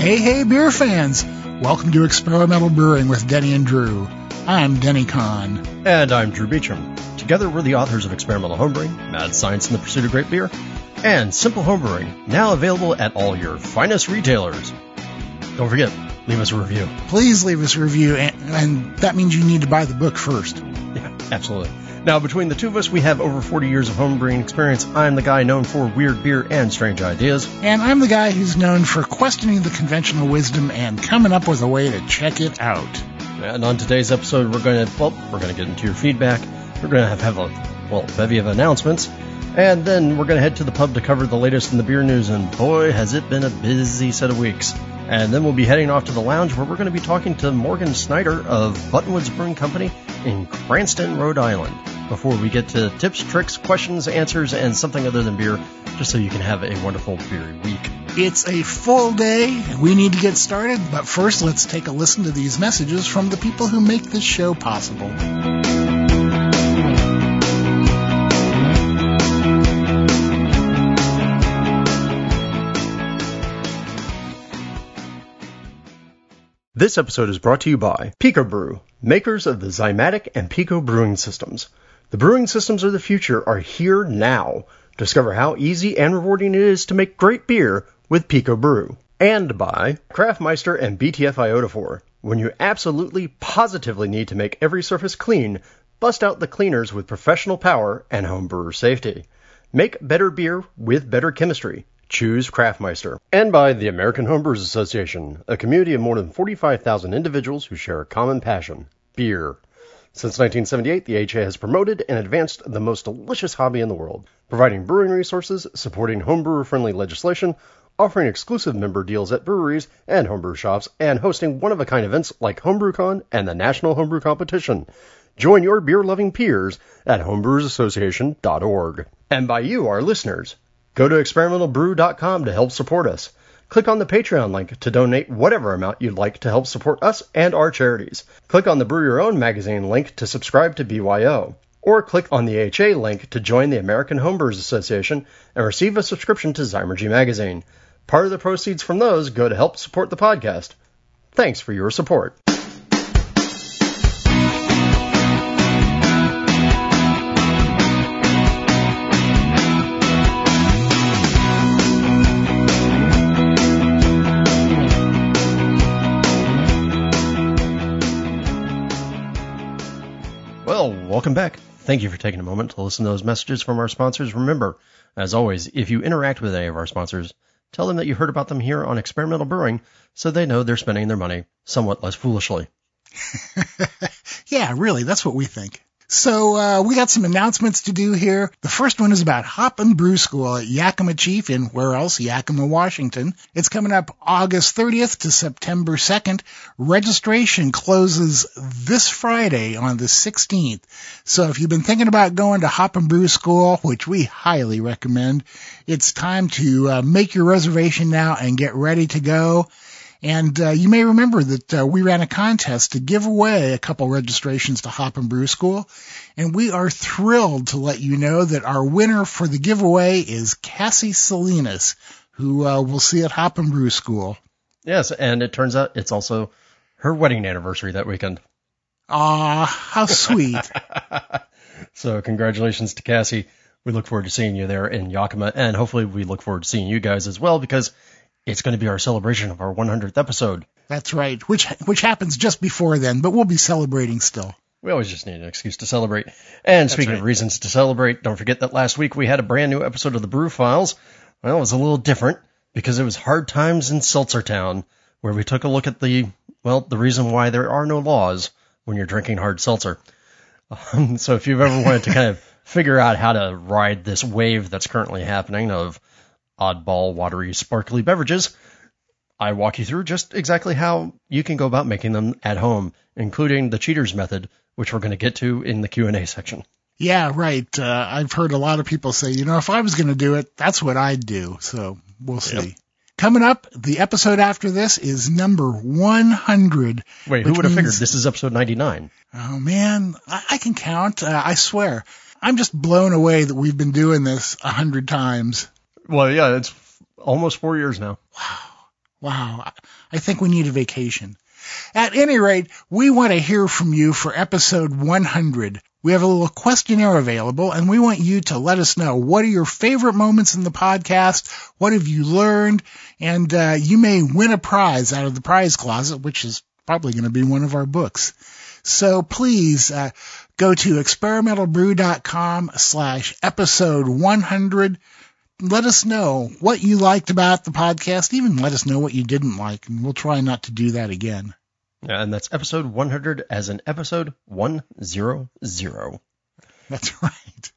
Hey, hey, beer fans! Welcome to Experimental Brewing with Denny and Drew. I'm Denny Conn. And I'm Drew Beechum. Together, we're the authors of Experimental Homebrewing, Mad Science in the Pursuit of Great Beer, and Simple Homebrewing, now available at all your finest retailers. Don't forget, leave us a review. Please leave us a review, and, and that means you need to buy the book first. Yeah, absolutely. Now, between the two of us, we have over 40 years of homebrewing experience. I'm the guy known for weird beer and strange ideas. And I'm the guy who's known for questioning the conventional wisdom and coming up with a way to check it out. And on today's episode, we're going to, well, we're going to get into your feedback. We're going to have, have a, well, bevy of announcements. And then we're going to head to the pub to cover the latest in the beer news. And boy, has it been a busy set of weeks. And then we'll be heading off to the lounge where we're going to be talking to Morgan Snyder of Buttonwoods Brewing Company in Cranston, Rhode Island. Before we get to tips, tricks, questions, answers, and something other than beer, just so you can have a wonderful beer week. It's a full day. We need to get started, but first let's take a listen to these messages from the people who make this show possible. This episode is brought to you by Pico Brew, makers of the Zymatic and Pico brewing systems. The brewing systems of the future are here now. Discover how easy and rewarding it is to make great beer with Pico Brew. And by Craftmeister and BTF Iodophor. When you absolutely positively need to make every surface clean, bust out the cleaners with professional power and home brewer safety. Make better beer with better chemistry. Choose Craftmeister. And by the American Homebrewers Association, a community of more than 45,000 individuals who share a common passion beer. Since 1978, the HA has promoted and advanced the most delicious hobby in the world, providing brewing resources, supporting homebrewer friendly legislation, offering exclusive member deals at breweries and homebrew shops, and hosting one of a kind events like HomebrewCon and the National Homebrew Competition. Join your beer loving peers at homebrewersassociation.org. And by you, our listeners. Go to experimentalbrew.com to help support us. Click on the Patreon link to donate whatever amount you'd like to help support us and our charities. Click on the Brew Your Own magazine link to subscribe to BYO. Or click on the HA link to join the American Homebrewers Association and receive a subscription to Zymurgy magazine. Part of the proceeds from those go to help support the podcast. Thanks for your support. Well, welcome back. Thank you for taking a moment to listen to those messages from our sponsors. Remember, as always, if you interact with any of our sponsors, tell them that you heard about them here on Experimental Brewing so they know they're spending their money somewhat less foolishly. yeah, really, that's what we think. So uh, we got some announcements to do here. The first one is about Hop and Brew School at Yakima Chief in where else? Yakima, Washington. It's coming up August 30th to September 2nd. Registration closes this Friday on the 16th. So if you've been thinking about going to Hop and Brew School, which we highly recommend, it's time to uh, make your reservation now and get ready to go. And uh, you may remember that uh, we ran a contest to give away a couple registrations to Hop and Brew School, and we are thrilled to let you know that our winner for the giveaway is Cassie Salinas, who uh, we'll see at Hop and Brew School. Yes, and it turns out it's also her wedding anniversary that weekend. Ah, how sweet! so congratulations to Cassie. We look forward to seeing you there in Yakima, and hopefully we look forward to seeing you guys as well because it's going to be our celebration of our 100th episode. That's right, which which happens just before then, but we'll be celebrating still. We always just need an excuse to celebrate. And That's speaking right. of reasons to celebrate, don't forget that last week we had a brand new episode of the Brew Files. Well, it was a little different because it was Hard Times in Seltzer Town, where we took a look at the well, the reason why there are no laws when you're drinking hard seltzer. Um, so if you've ever wanted to kind of figure out how to ride this wave that's currently happening of oddball, watery, sparkly beverages, I walk you through just exactly how you can go about making them at home, including the cheaters method, which we're going to get to in the Q&A section. Yeah, right. Uh, I've heard a lot of people say, you know, if I was going to do it, that's what I'd do. So we'll see. Yep. Coming up, the episode after this is number 100. Wait, who would have figured this is episode 99? Oh man, I, I can count. Uh, I swear. I'm just blown away that we've been doing this a hundred times. Well, yeah, it's almost four years now. Wow. Wow. I think we need a vacation. At any rate, we want to hear from you for episode 100. We have a little questionnaire available and we want you to let us know what are your favorite moments in the podcast? What have you learned? And uh, you may win a prize out of the prize closet, which is probably going to be one of our books. So please uh, go to experimentalbrew.com slash episode 100. Let us know what you liked about the podcast. Even let us know what you didn't like, and we'll try not to do that again. And that's episode 100 as in episode 100. That's right.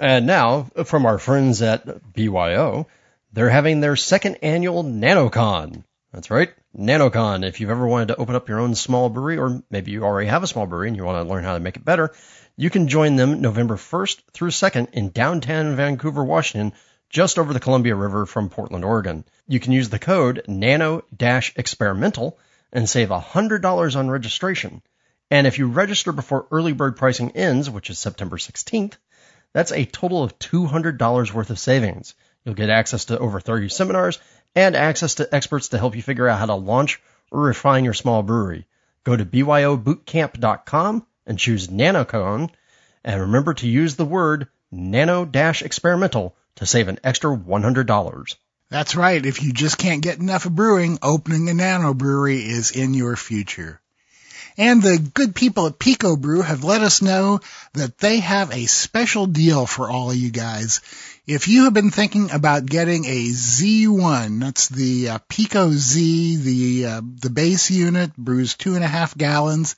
And now, from our friends at BYO, they're having their second annual NanoCon. That's right, NanoCon. If you've ever wanted to open up your own small brewery, or maybe you already have a small brewery and you want to learn how to make it better, you can join them November 1st through 2nd in downtown Vancouver, Washington, just over the Columbia River from Portland, Oregon. You can use the code nano-experimental and save $100 on registration. And if you register before early bird pricing ends, which is September 16th, that's a total of $200 worth of savings. You'll get access to over 30 seminars and access to experts to help you figure out how to launch or refine your small brewery. Go to byobootcamp.com and choose NanoCon and remember to use the word nano-experimental to save an extra $100. That's right. If you just can't get enough of brewing, opening a nano brewery is in your future. And the good people at Pico Brew have let us know that they have a special deal for all of you guys. If you have been thinking about getting a Z1, that's the uh, Pico Z, the uh, the base unit, brews two and a half gallons.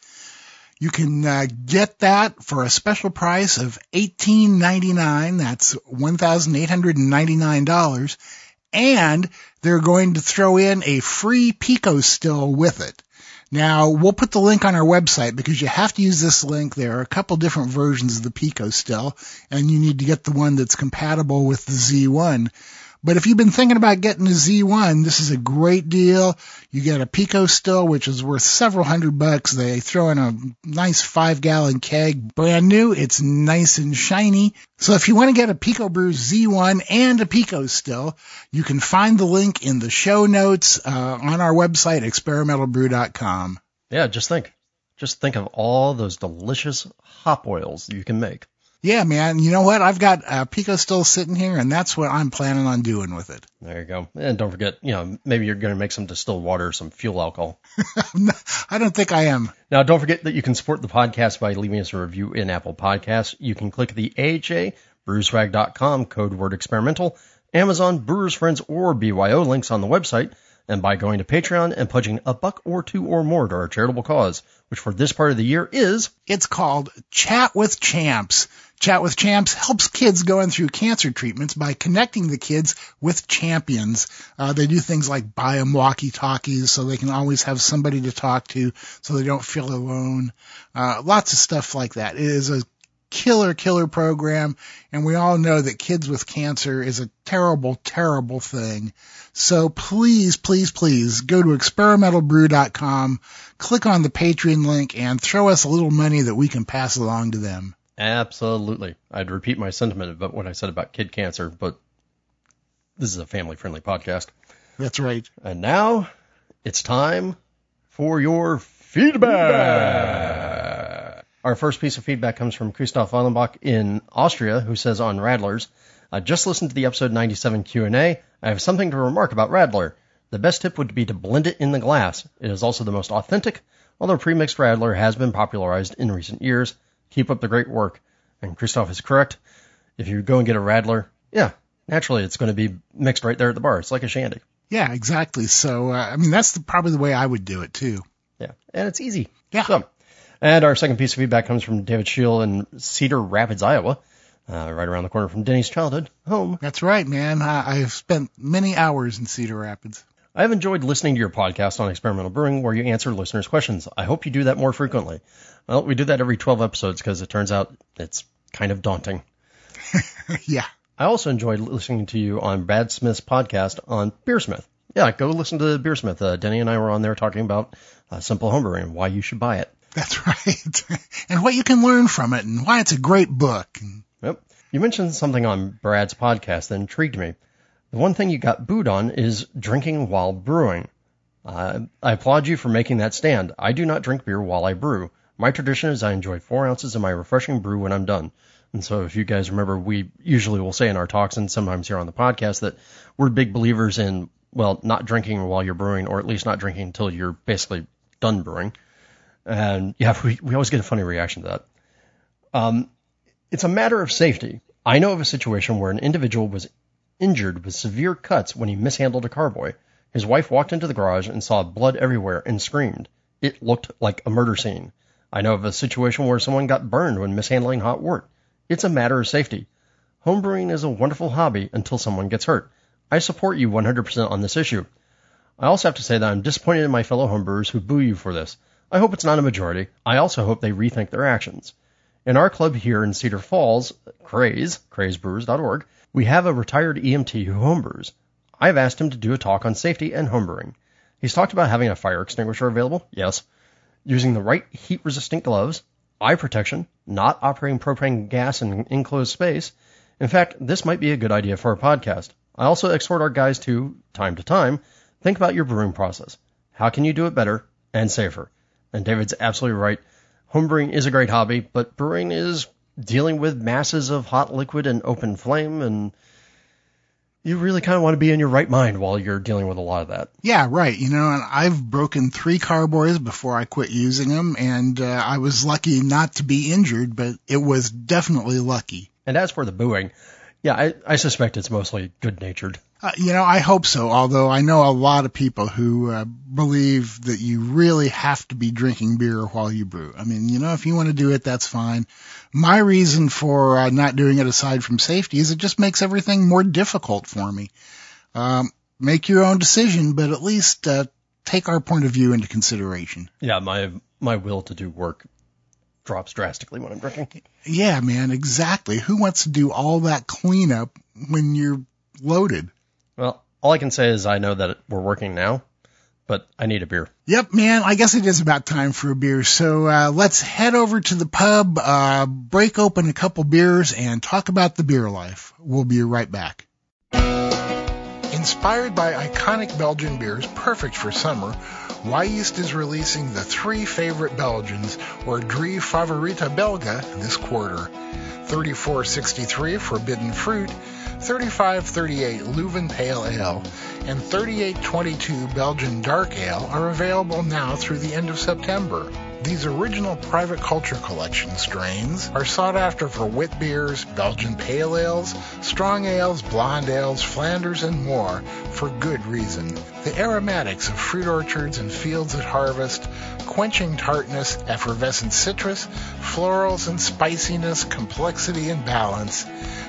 You can uh, get that for a special price of eighteen ninety nine. That's one thousand eight hundred and ninety nine dollars, and they're going to throw in a free Pico still with it. Now, we'll put the link on our website because you have to use this link. There are a couple different versions of the Pico still, and you need to get the one that's compatible with the Z1. But if you've been thinking about getting a Z1, this is a great deal. You get a Pico still, which is worth several hundred bucks. They throw in a nice five gallon keg, brand new. It's nice and shiny. So if you want to get a Pico Brew Z1 and a Pico still, you can find the link in the show notes uh, on our website, experimentalbrew.com. Yeah, just think. Just think of all those delicious hop oils you can make. Yeah, man. You know what? I've got uh, Pico still sitting here, and that's what I'm planning on doing with it. There you go. And don't forget, you know, maybe you're going to make some distilled water, some fuel alcohol. I don't think I am. Now, don't forget that you can support the podcast by leaving us a review in Apple Podcasts. You can click the AHA, brewswag.com, code word experimental, Amazon, Brewers Friends, or BYO links on the website and by going to Patreon and pledging a buck or two or more to our charitable cause, which for this part of the year is It's called Chat with Champs. Chat with Champs helps kids going through cancer treatments by connecting the kids with champions. Uh, they do things like buy them walkie-talkies so they can always have somebody to talk to so they don't feel alone. Uh, lots of stuff like that. It is a killer, killer program. And we all know that kids with cancer is a terrible, terrible thing. So please, please, please go to experimentalbrew.com, click on the Patreon link and throw us a little money that we can pass along to them. Absolutely. I'd repeat my sentiment about what I said about kid cancer, but this is a family friendly podcast. That's right. And now it's time for your feedback. Our first piece of feedback comes from Christoph Wallenbach in Austria, who says on Radlers, I just listened to the episode 97 Q&A. I have something to remark about Radler. The best tip would be to blend it in the glass. It is also the most authentic, although premixed Radler has been popularized in recent years. Keep up the great work. And Christoph is correct. If you go and get a Radler, yeah, naturally it's going to be mixed right there at the bar. It's like a shandy. Yeah, exactly. So, uh, I mean, that's the, probably the way I would do it too. Yeah, and it's easy. Yeah. So, and our second piece of feedback comes from David Scheel in Cedar Rapids, Iowa, uh, right around the corner from Denny's childhood home. That's right, man. I, I've spent many hours in Cedar Rapids. I have enjoyed listening to your podcast on experimental brewing where you answer listeners' questions. I hope you do that more frequently. Well, we do that every 12 episodes because it turns out it's kind of daunting. yeah. I also enjoyed listening to you on Brad Smith's podcast on Beersmith. Yeah, go listen to Beersmith. Uh, Denny and I were on there talking about uh, simple homebrewing and why you should buy it. That's right. and what you can learn from it and why it's a great book. Yep. You mentioned something on Brad's podcast that intrigued me. The one thing you got booed on is drinking while brewing. Uh, I applaud you for making that stand. I do not drink beer while I brew. My tradition is I enjoy four ounces of my refreshing brew when I'm done. And so if you guys remember, we usually will say in our talks and sometimes here on the podcast that we're big believers in, well, not drinking while you're brewing or at least not drinking until you're basically done brewing. And yeah, we, we always get a funny reaction to that. Um, it's a matter of safety. I know of a situation where an individual was injured with severe cuts when he mishandled a carboy. His wife walked into the garage and saw blood everywhere and screamed. It looked like a murder scene. I know of a situation where someone got burned when mishandling hot wort. It's a matter of safety. Homebrewing is a wonderful hobby until someone gets hurt. I support you 100% on this issue. I also have to say that I'm disappointed in my fellow homebrewers who boo you for this. I hope it's not a majority. I also hope they rethink their actions. In our club here in Cedar Falls, Craze, crazebrewers.org, we have a retired EMT who homebrews. I've asked him to do a talk on safety and homebrewing. He's talked about having a fire extinguisher available, yes, using the right heat resistant gloves, eye protection, not operating propane gas in enclosed space. In fact, this might be a good idea for a podcast. I also exhort our guys to, time to time, think about your brewing process. How can you do it better and safer? And David's absolutely right. Homebrewing is a great hobby, but brewing is dealing with masses of hot liquid and open flame and you really kind of want to be in your right mind while you're dealing with a lot of that. Yeah, right. You know, and I've broken three carboys before I quit using them, and uh, I was lucky not to be injured, but it was definitely lucky. And as for the booing, yeah, I, I suspect it's mostly good natured. Uh, you know, I hope so. Although I know a lot of people who uh, believe that you really have to be drinking beer while you brew. I mean, you know, if you want to do it, that's fine. My reason for uh, not doing it aside from safety is it just makes everything more difficult for me. Um, make your own decision, but at least uh, take our point of view into consideration. Yeah, my my will to do work drops drastically when I'm drinking. Yeah, man, exactly. Who wants to do all that cleanup when you're loaded? Well, all I can say is I know that we're working now, but I need a beer. Yep, man. I guess it is about time for a beer. So uh, let's head over to the pub, uh, break open a couple beers, and talk about the beer life. We'll be right back. Inspired by iconic Belgian beers perfect for summer, Wyeast is releasing the three favorite Belgians, or Drie Favorita Belga, this quarter. 3463 Forbidden Fruit, 3538 Leuven Pale Ale, and 3822 Belgian Dark Ale are available now through the end of September. These original private culture collection strains are sought after for wit beers, Belgian pale ales, strong ales, blonde ales, Flanders, and more for good reason. The aromatics of fruit orchards and fields at harvest, quenching tartness, effervescent citrus, florals and spiciness, complexity and balance.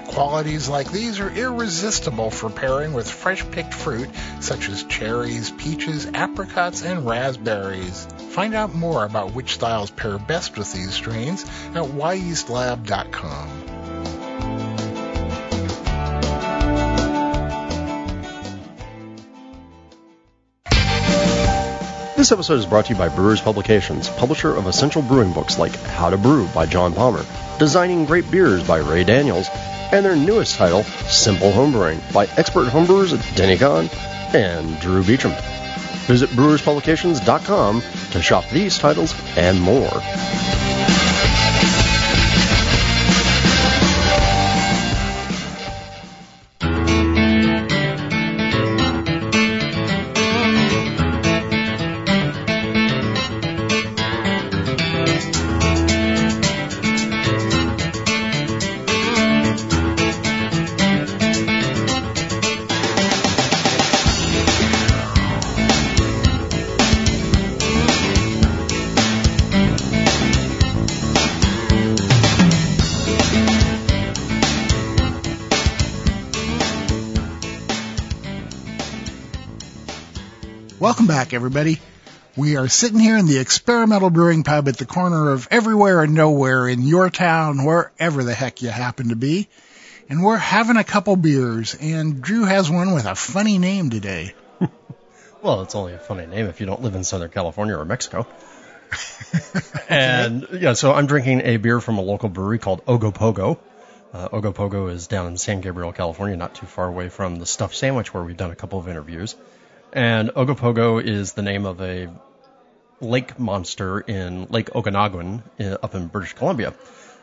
Qualities like these are irresistible for pairing with fresh picked fruit such as cherries, peaches, apricots, and raspberries. Find out more about which styles pair best with these strains at wyeastlab.com. This episode is brought to you by Brewers Publications, publisher of essential brewing books like How to Brew by John Palmer, Designing Great Beers by Ray Daniels, and their newest title, Simple Homebrewing by expert homebrewers Denny Conn and Drew Beechum. Visit brewerspublications.com to shop these titles and more. Everybody. We are sitting here in the experimental brewing pub at the corner of everywhere and nowhere in your town, wherever the heck you happen to be. And we're having a couple beers, and Drew has one with a funny name today. well, it's only a funny name if you don't live in Southern California or Mexico. and yeah, so I'm drinking a beer from a local brewery called Ogopogo. Uh, Ogopogo is down in San Gabriel, California, not too far away from the Stuffed Sandwich where we've done a couple of interviews. And Ogopogo is the name of a lake monster in Lake Okanagan in, up in British Columbia.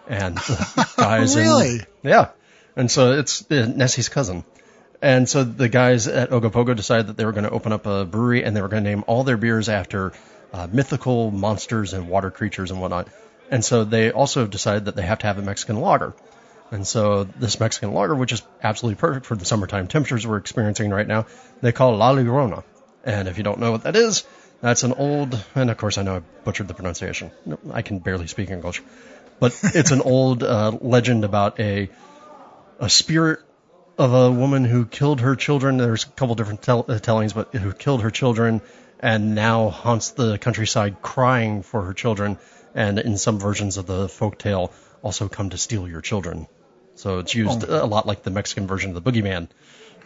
And guys really? in, yeah. And so it's uh, Nessie's cousin. And so the guys at Ogopogo decided that they were going to open up a brewery and they were going to name all their beers after uh, mythical monsters and water creatures and whatnot. And so they also decided that they have to have a Mexican lager. And so this Mexican lager, which is absolutely perfect for the summertime temperatures we're experiencing right now, they call La Llorona. And if you don't know what that is, that's an old, and of course I know I butchered the pronunciation. I can barely speak English, but it's an old uh, legend about a a spirit of a woman who killed her children. There's a couple different tell- uh, tellings, but who killed her children and now haunts the countryside crying for her children. And in some versions of the folk tale, also come to steal your children. So it's used oh. a lot like the Mexican version of the boogeyman.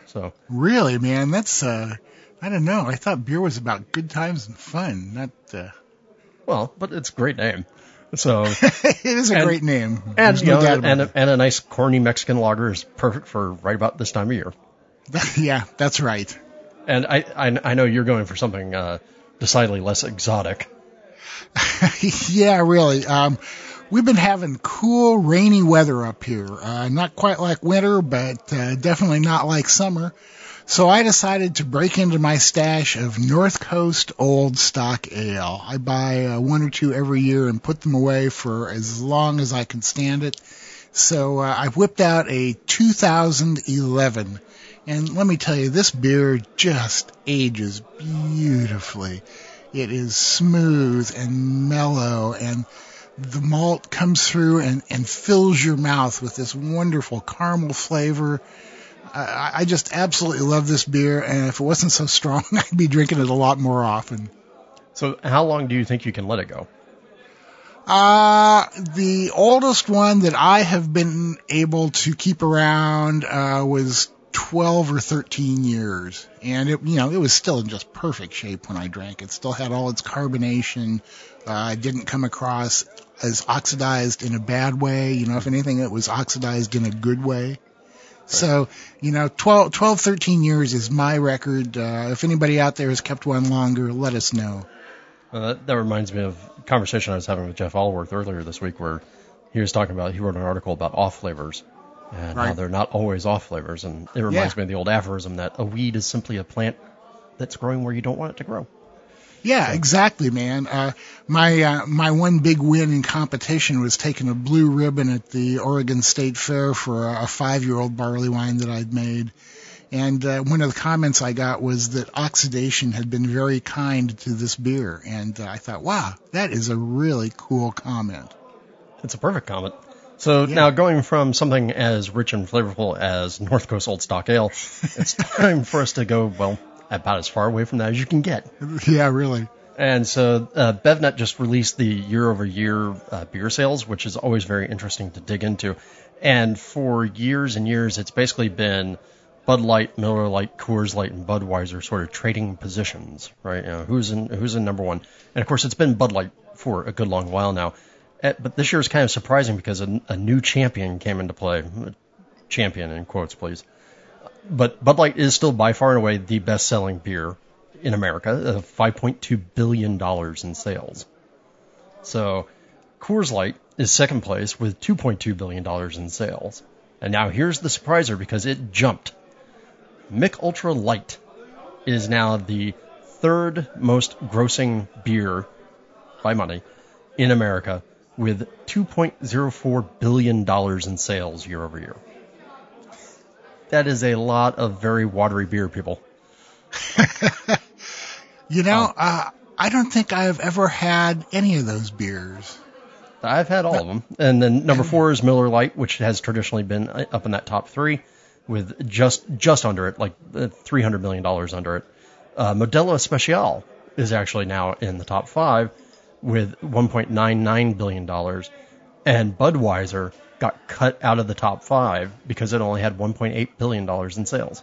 So really, man, that's uh, I don't know. I thought beer was about good times and fun, not. Uh... Well, but it's a great name. So it is a and, great name, and you no know, and a, and a nice corny Mexican lager is perfect for right about this time of year. yeah, that's right. And I, I, I know you're going for something uh, decidedly less exotic. yeah, really. Um, we've been having cool, rainy weather up here. Uh, not quite like winter, but uh, definitely not like summer. So I decided to break into my stash of North Coast Old Stock Ale. I buy uh, one or two every year and put them away for as long as I can stand it. So uh, I whipped out a 2011. And let me tell you, this beer just ages beautifully. It is smooth and mellow and the malt comes through and, and fills your mouth with this wonderful caramel flavor I, I just absolutely love this beer, and if it wasn't so strong, I'd be drinking it a lot more often. So, how long do you think you can let it go? Uh, the oldest one that I have been able to keep around uh, was 12 or 13 years. And it, you know, it was still in just perfect shape when I drank it. Still had all its carbonation. Uh, didn't come across as oxidized in a bad way. You know, if anything, it was oxidized in a good way. So, you know, 12, 12, 13 years is my record. Uh, if anybody out there has kept one longer, let us know. Well, that, that reminds me of a conversation I was having with Jeff Alworth earlier this week where he was talking about, he wrote an article about off flavors and right. they're not always off flavors. And it reminds yeah. me of the old aphorism that a weed is simply a plant that's growing where you don't want it to grow. Yeah, exactly, man. Uh, my uh, my one big win in competition was taking a blue ribbon at the Oregon State Fair for a, a five year old barley wine that I'd made. And uh, one of the comments I got was that oxidation had been very kind to this beer, and uh, I thought, wow, that is a really cool comment. It's a perfect comment. So yeah. now going from something as rich and flavorful as North Coast Old Stock Ale, it's time for us to go well about as far away from that as you can get. Yeah, really. And so uh, BevNet just released the year-over-year uh, beer sales, which is always very interesting to dig into. And for years and years, it's basically been Bud Light, Miller Lite, Coors Light, and Budweiser sort of trading positions, right? You know, who's in who's in number one? And of course, it's been Bud Light for a good long while now. Uh, but this year is kind of surprising because a, a new champion came into play. Champion in quotes, please but Bud Light is still by far and away the best selling beer in America, uh, $5.2 billion in sales. So Coors Light is second place with $2.2 billion in sales. And now here's the surpriser because it jumped. Mich Ultra Light is now the third most grossing beer by money in America with $2.04 billion in sales year over year. That is a lot of very watery beer, people. you know, oh. uh, I don't think I've ever had any of those beers. I've had all of them. And then number four is Miller Lite, which has traditionally been uh, up in that top three with just just under it, like uh, $300 million under it. Uh, Modelo Especial is actually now in the top five with $1.99 billion. And Budweiser got cut out of the top five because it only had 1.8 billion dollars in sales.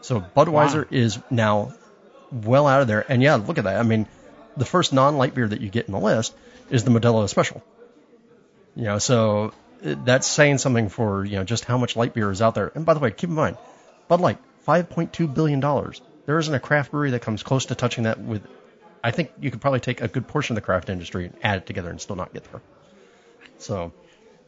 So Budweiser wow. is now well out of there. And yeah, look at that. I mean, the first non-light beer that you get in the list is the Modelo Special. You know, so uh, that's saying something for you know just how much light beer is out there. And by the way, keep in mind, Bud Light, 5.2 billion dollars. there isn't a craft brewery that comes close to touching that with. I think you could probably take a good portion of the craft industry and add it together and still not get there. So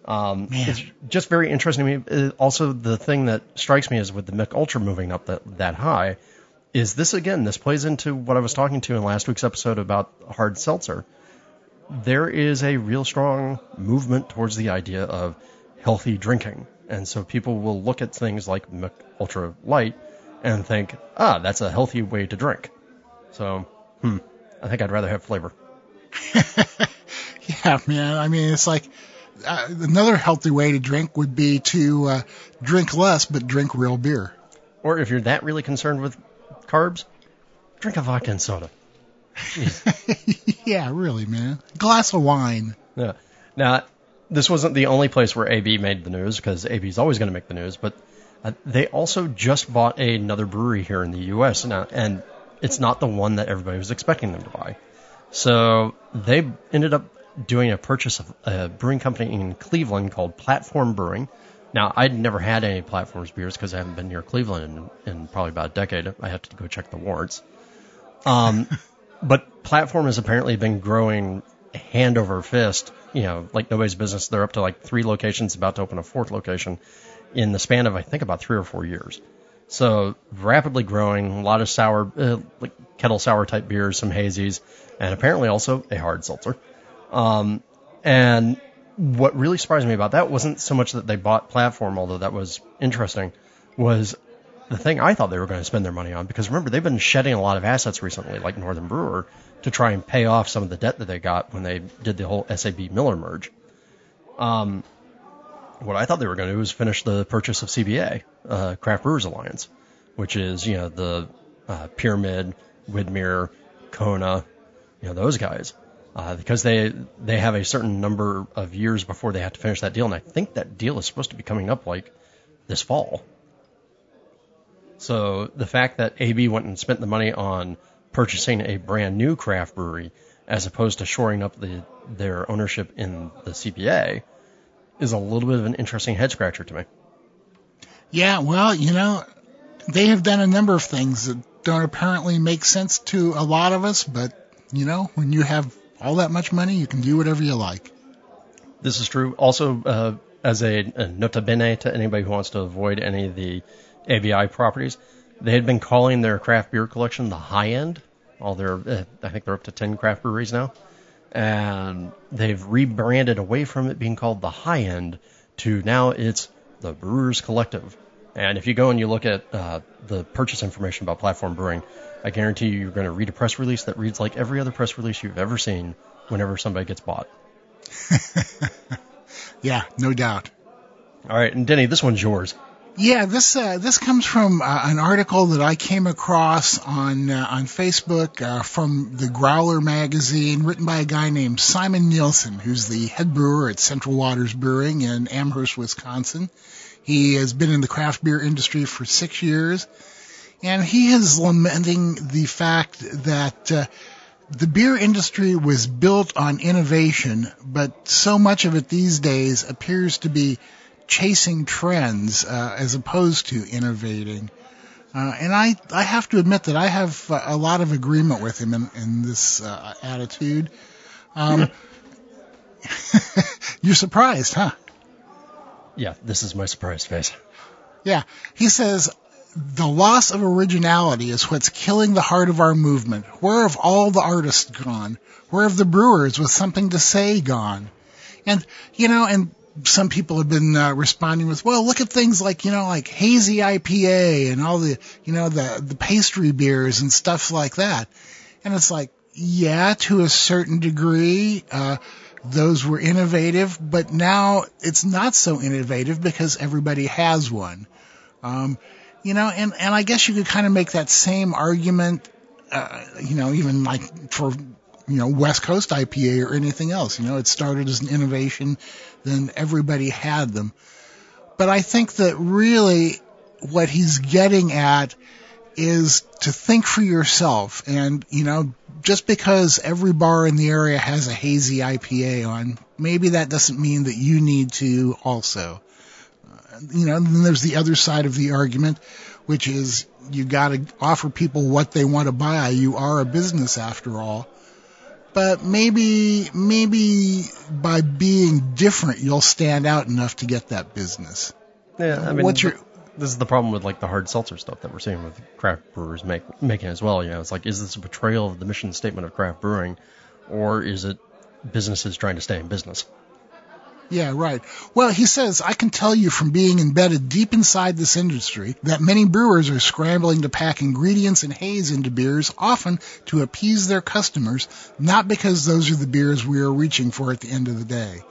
um, it's just very interesting to me. Uh, also, the thing that strikes me is with the Mich Ultra moving up that, that high, is this again, this plays into what I was talking to in last week's episode about hard seltzer. There is a real strong movement towards the idea of healthy drinking. And so people will look at things like Mich Ultra Light and think, ah, that's a healthy way to drink. So, hmm, I think I'd rather have flavor. yeah, man. I mean, it's like uh, another healthy way to drink would be to uh, drink less, but drink real beer. Or if you're that really concerned with carbs, drink a vodka and soda. yeah, really, man. Glass of wine. Yeah. Now, this wasn't the only place where AB made the news because AB is always going to make the news, but uh, they also just bought another brewery here in the U.S. now, and it's not the one that everybody was expecting them to buy. So they ended up doing a purchase of a brewing company in Cleveland called Platform Brewing. Now, I'd never had any Platforms beers because I haven't been near Cleveland in, in, probably about a decade. I have to go check the warrants. Um, but Platform has apparently been growing hand over fist, you know, like nobody's business. They're up to like three locations, about to open a fourth location in the span of, I think, about three or four years. So rapidly growing, a lot of sour, uh, like kettle sour type beers, some hazies, and apparently also a hard seltzer. Um, and what really surprised me about that wasn't so much that they bought Platform, although that was interesting, was the thing I thought they were going to spend their money on. Because remember, they've been shedding a lot of assets recently, like Northern Brewer, to try and pay off some of the debt that they got when they did the whole SAB Miller merge. Um, what I thought they were going to do was finish the purchase of CBA, uh, Craft Brewers Alliance, which is, you know, the uh, Pyramid, Widmer, Kona, you know, those guys uh, because they they have a certain number of years before they have to finish that deal, and I think that deal is supposed to be coming up like this fall. So the fact that AB went and spent the money on purchasing a brand new craft brewery as opposed to shoring up the their ownership in the CBA is a little bit of an interesting head scratcher to me. Yeah, well, you know, they have done a number of things that don't apparently make sense to a lot of us, but you know, when you have all that much money, you can do whatever you like. This is true. Also, uh, as a, a nota bene to anybody who wants to avoid any of the ABI properties, they had been calling their craft beer collection the high end. All their, uh, I think they're up to 10 craft breweries now. And they've rebranded away from it being called the high end to now it's the Brewers Collective. And if you go and you look at uh, the purchase information about Platform Brewing, I guarantee you, you're going to read a press release that reads like every other press release you've ever seen whenever somebody gets bought. yeah, no doubt. All right, and Denny, this one's yours. Yeah, this uh, this comes from uh, an article that I came across on uh, on Facebook uh, from the Growler magazine, written by a guy named Simon Nielsen, who's the head brewer at Central Waters Brewing in Amherst, Wisconsin. He has been in the craft beer industry for six years and he is lamenting the fact that uh, the beer industry was built on innovation, but so much of it these days appears to be chasing trends uh, as opposed to innovating. Uh, and I, I have to admit that I have a lot of agreement with him in, in this uh, attitude. Um, you're surprised, huh? Yeah, this is my surprise face. Yeah, he says, the loss of originality is what's killing the heart of our movement. Where have all the artists gone? Where have the brewers with something to say gone? And, you know, and some people have been uh, responding with, well, look at things like, you know, like hazy IPA and all the, you know, the, the pastry beers and stuff like that. And it's like, yeah, to a certain degree, uh, those were innovative, but now it's not so innovative because everybody has one. Um, you know, and, and I guess you could kind of make that same argument, uh, you know, even like for, you know, West Coast IPA or anything else. You know, it started as an innovation, then everybody had them. But I think that really what he's getting at is to think for yourself. And, you know, just because every bar in the area has a hazy IPA on, maybe that doesn't mean that you need to also you know, then there's the other side of the argument. which is you got to offer people what they want to buy. You are a business after all. But maybe, maybe by being different, you'll stand out enough to get that business. Yeah, I mean, What's your this is the problem with like the hard seltzer stuff that we're seeing with craft brewers make, making as well. You know, it's like, is this a betrayal of the mission statement of craft brewing, or is it businesses trying to stay in business? Yeah, right. Well, he says, I can tell you from being embedded deep inside this industry that many brewers are scrambling to pack ingredients and haze into beers, often to appease their customers, not because those are the beers we are reaching for at the end of the day.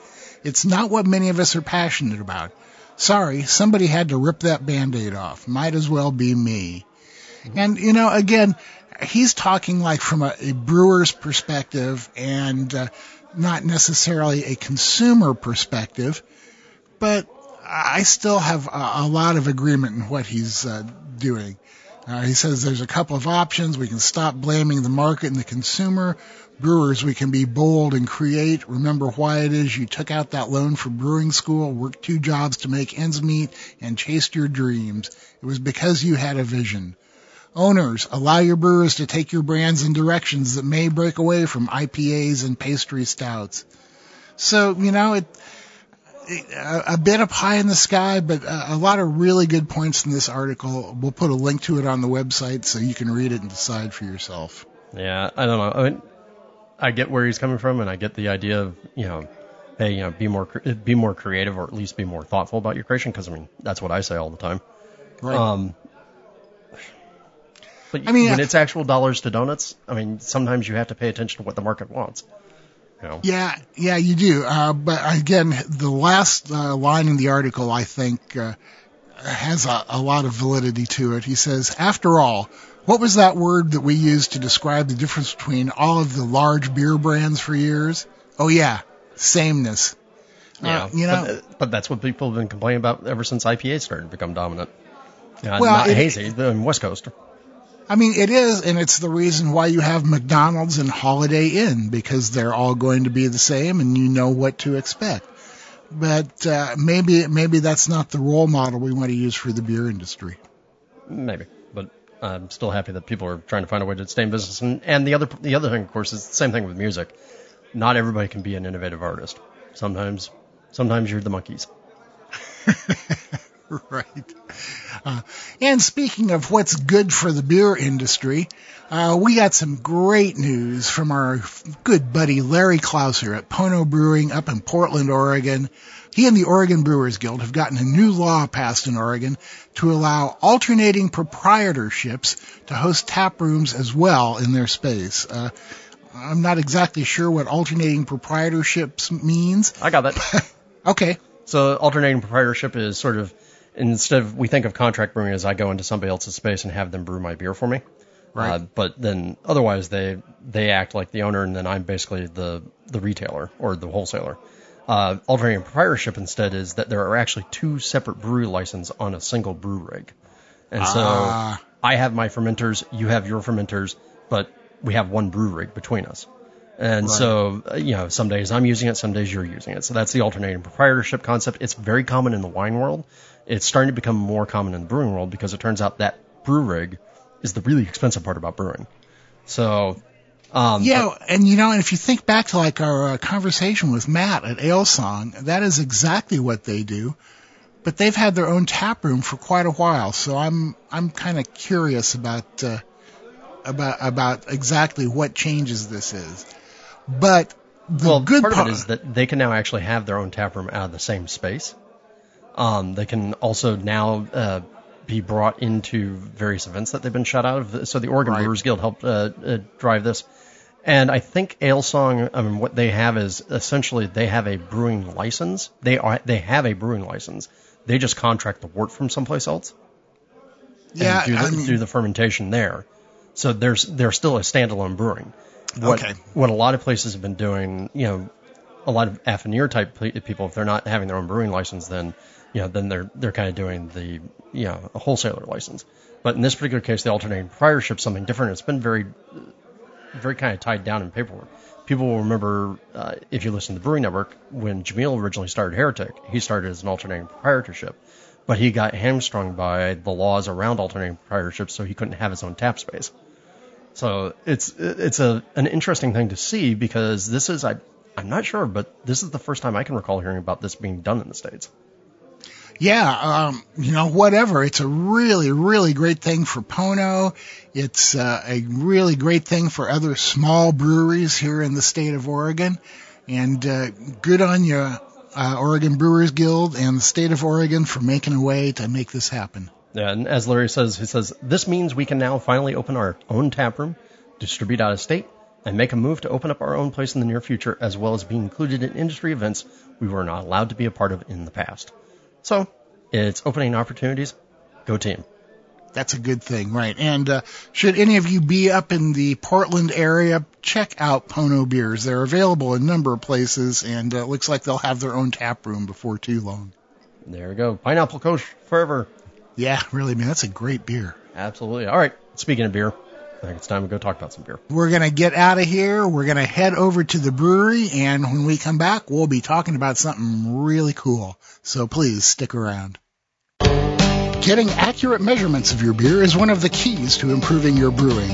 It's not what many of us are passionate about. Sorry, somebody had to rip that band-aid off. Might as well be me. And, you know, again, he's talking like from a, a brewer's perspective and, uh, not necessarily a consumer perspective, but I still have a, a lot of agreement in what he's uh, doing. Uh, he says there's a couple of options. We can stop blaming the market and the consumer. Brewers, we can be bold and create. Remember why it is you took out that loan for brewing school, worked two jobs to make ends meet, and chased your dreams. It was because you had a vision. Owners, allow your brewers to take your brands in directions that may break away from IPAs and pastry stouts. So, you know, it, it a, a bit up high in the sky, but a, a lot of really good points in this article. We'll put a link to it on the website so you can read it and decide for yourself. Yeah, I don't know. I mean, I get where he's coming from, and I get the idea of you know, hey, you know, be more be more creative, or at least be more thoughtful about your creation. Because I mean, that's what I say all the time. Right. Um, but I mean, when uh, it's actual dollars to donuts, I mean, sometimes you have to pay attention to what the market wants. You know? Yeah, yeah, you do. Uh, but again, the last uh, line in the article, I think, uh, has a, a lot of validity to it. He says, after all, what was that word that we used to describe the difference between all of the large beer brands for years? Oh yeah, sameness. Yeah, Uh, you know, but, but that's what people have been complaining about ever since IPA started to become dominant. Yeah, Well, not it- hazy, the West Coast. I mean, it is, and it's the reason why you have McDonald's and Holiday Inn because they're all going to be the same, and you know what to expect. But uh, maybe maybe that's not the role model we want to use for the beer industry. Maybe, but I'm still happy that people are trying to find a way to stay in business. And, and the other the other thing, of course, is the same thing with music. Not everybody can be an innovative artist. Sometimes, sometimes you're the monkeys. right. Uh, and speaking of what's good for the beer industry, uh, we got some great news from our good buddy Larry Klauser at Pono Brewing up in Portland, Oregon. He and the Oregon Brewers Guild have gotten a new law passed in Oregon to allow alternating proprietorships to host tap rooms as well in their space. Uh, I'm not exactly sure what alternating proprietorships means. I got that. Okay. so alternating proprietorship is sort of instead of we think of contract brewing as I go into somebody else's space and have them brew my beer for me. Right. Uh, but then otherwise they they act like the owner and then I'm basically the the retailer or the wholesaler. Uh, alternating proprietorship instead is that there are actually two separate brewery licenses on a single brew rig. And so Ah. I have my fermenters, you have your fermenters, but we have one brew rig between us. And Right. so, uh, you know, some days I'm using it, some days you're using it. So that's the alternating proprietorship concept. It's very common in the wine world. It's starting to become more common in the brewing world because it turns out that brew rig is the really expensive part about brewing. So, um, Yeah, and you know, and if you think back to like our uh, conversation with Matt at Alesong, that is exactly what they do. But they've had their own tap room for quite a while, so I'm I'm kind of curious about uh, about about exactly what changes this is. But the well, good part part of it is that they can now actually have their own tap room out of the same space. Um, they can also now uh, be brought into various events that they've been shut out of. So the Oregon Right. Brewers Guild helped uh, uh, drive this. And I think Alesong, I mean, what they have is essentially they have a brewing license. They are they have a brewing license. They just contract the wort from someplace else yeah, and do the, I mean, do the fermentation there. So there's they're still a standalone brewing. What, Okay. What a lot of places have been doing, you know, a lot of affineur type people, if they're not having their own brewing license, then you know, then they're they're kind of doing the you know a wholesaler license. But in this particular case, the alternating proprietorship something different. It's been very very kind of tied down in paperwork. People will remember uh, if you listen to the Brewing Network when Jamil originally started Heretic, he started as an alternating proprietorship. but he got hamstrung by the laws around alternating proprietorships, so he couldn't have his own tap space. So it's it's a an interesting thing to see because this is I I'm not sure, but this is the first time I can recall hearing about this being done in the states. Yeah, um, you know, whatever. It's a really, really great thing for Pono. It's uh, a really great thing for other small breweries here in the state of Oregon. And uh, good on you, uh, Oregon Brewers Guild and the state of Oregon for making a way to make this happen. Yeah, and as Larry says, he says, this means we can now finally open our own tap room, distribute out of state, and make a move to open up our own place in the near future, as well as be included in industry events we were not allowed to be a part of in the past. So, it's opening opportunities. Go team. That's a good thing, right? And uh, should any of you be up in the Portland area, check out Pono beers. They're available in a number of places, and uh, looks like they'll have their own tap room before too long. There we go. Pineapple Kush forever. Yeah, really, man, that's a great beer. Absolutely. All right. Speaking of beer, I think it's time to go talk about some beer. We're going to get out of here. We're going to head over to the brewery, and when we come back, we'll be talking about something really cool. So please stick around. Getting accurate measurements of your beer is one of the keys to improving your brewing.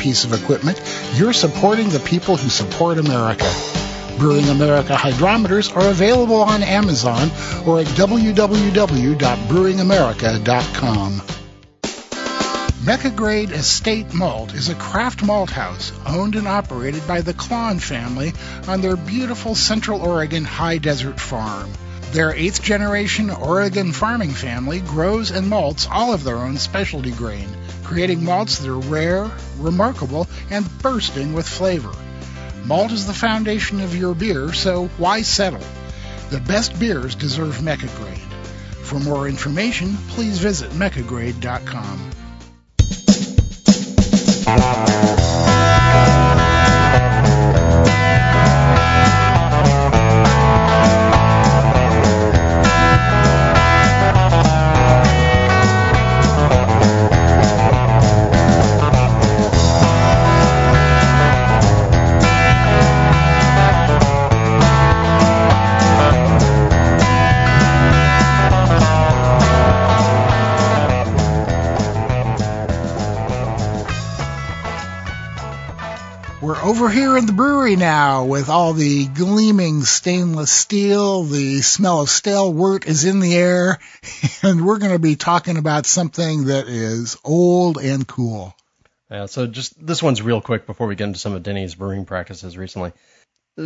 piece of equipment, you're supporting the people who support America. Brewing America hydrometers are available on Amazon or at www.brewingamerica.com. Mecca Grade Estate Malt is a craft malt house owned and operated by the Klann family on their beautiful Central Oregon high desert farm. Their eighth generation Oregon farming family grows and malts all of their own specialty grain, creating malts that are rare, remarkable, and bursting with flavor. Malt is the foundation of your beer, so why settle? The best beers deserve Mecca Grade. For more information, please visit meccagrade.com. over here in the brewery now with all the gleaming stainless steel. The smell of stale wort is in the air, and we're going to be talking about something that is old and cool. Yeah, so just this one's real quick before we get into some of Denny's brewing practices recently.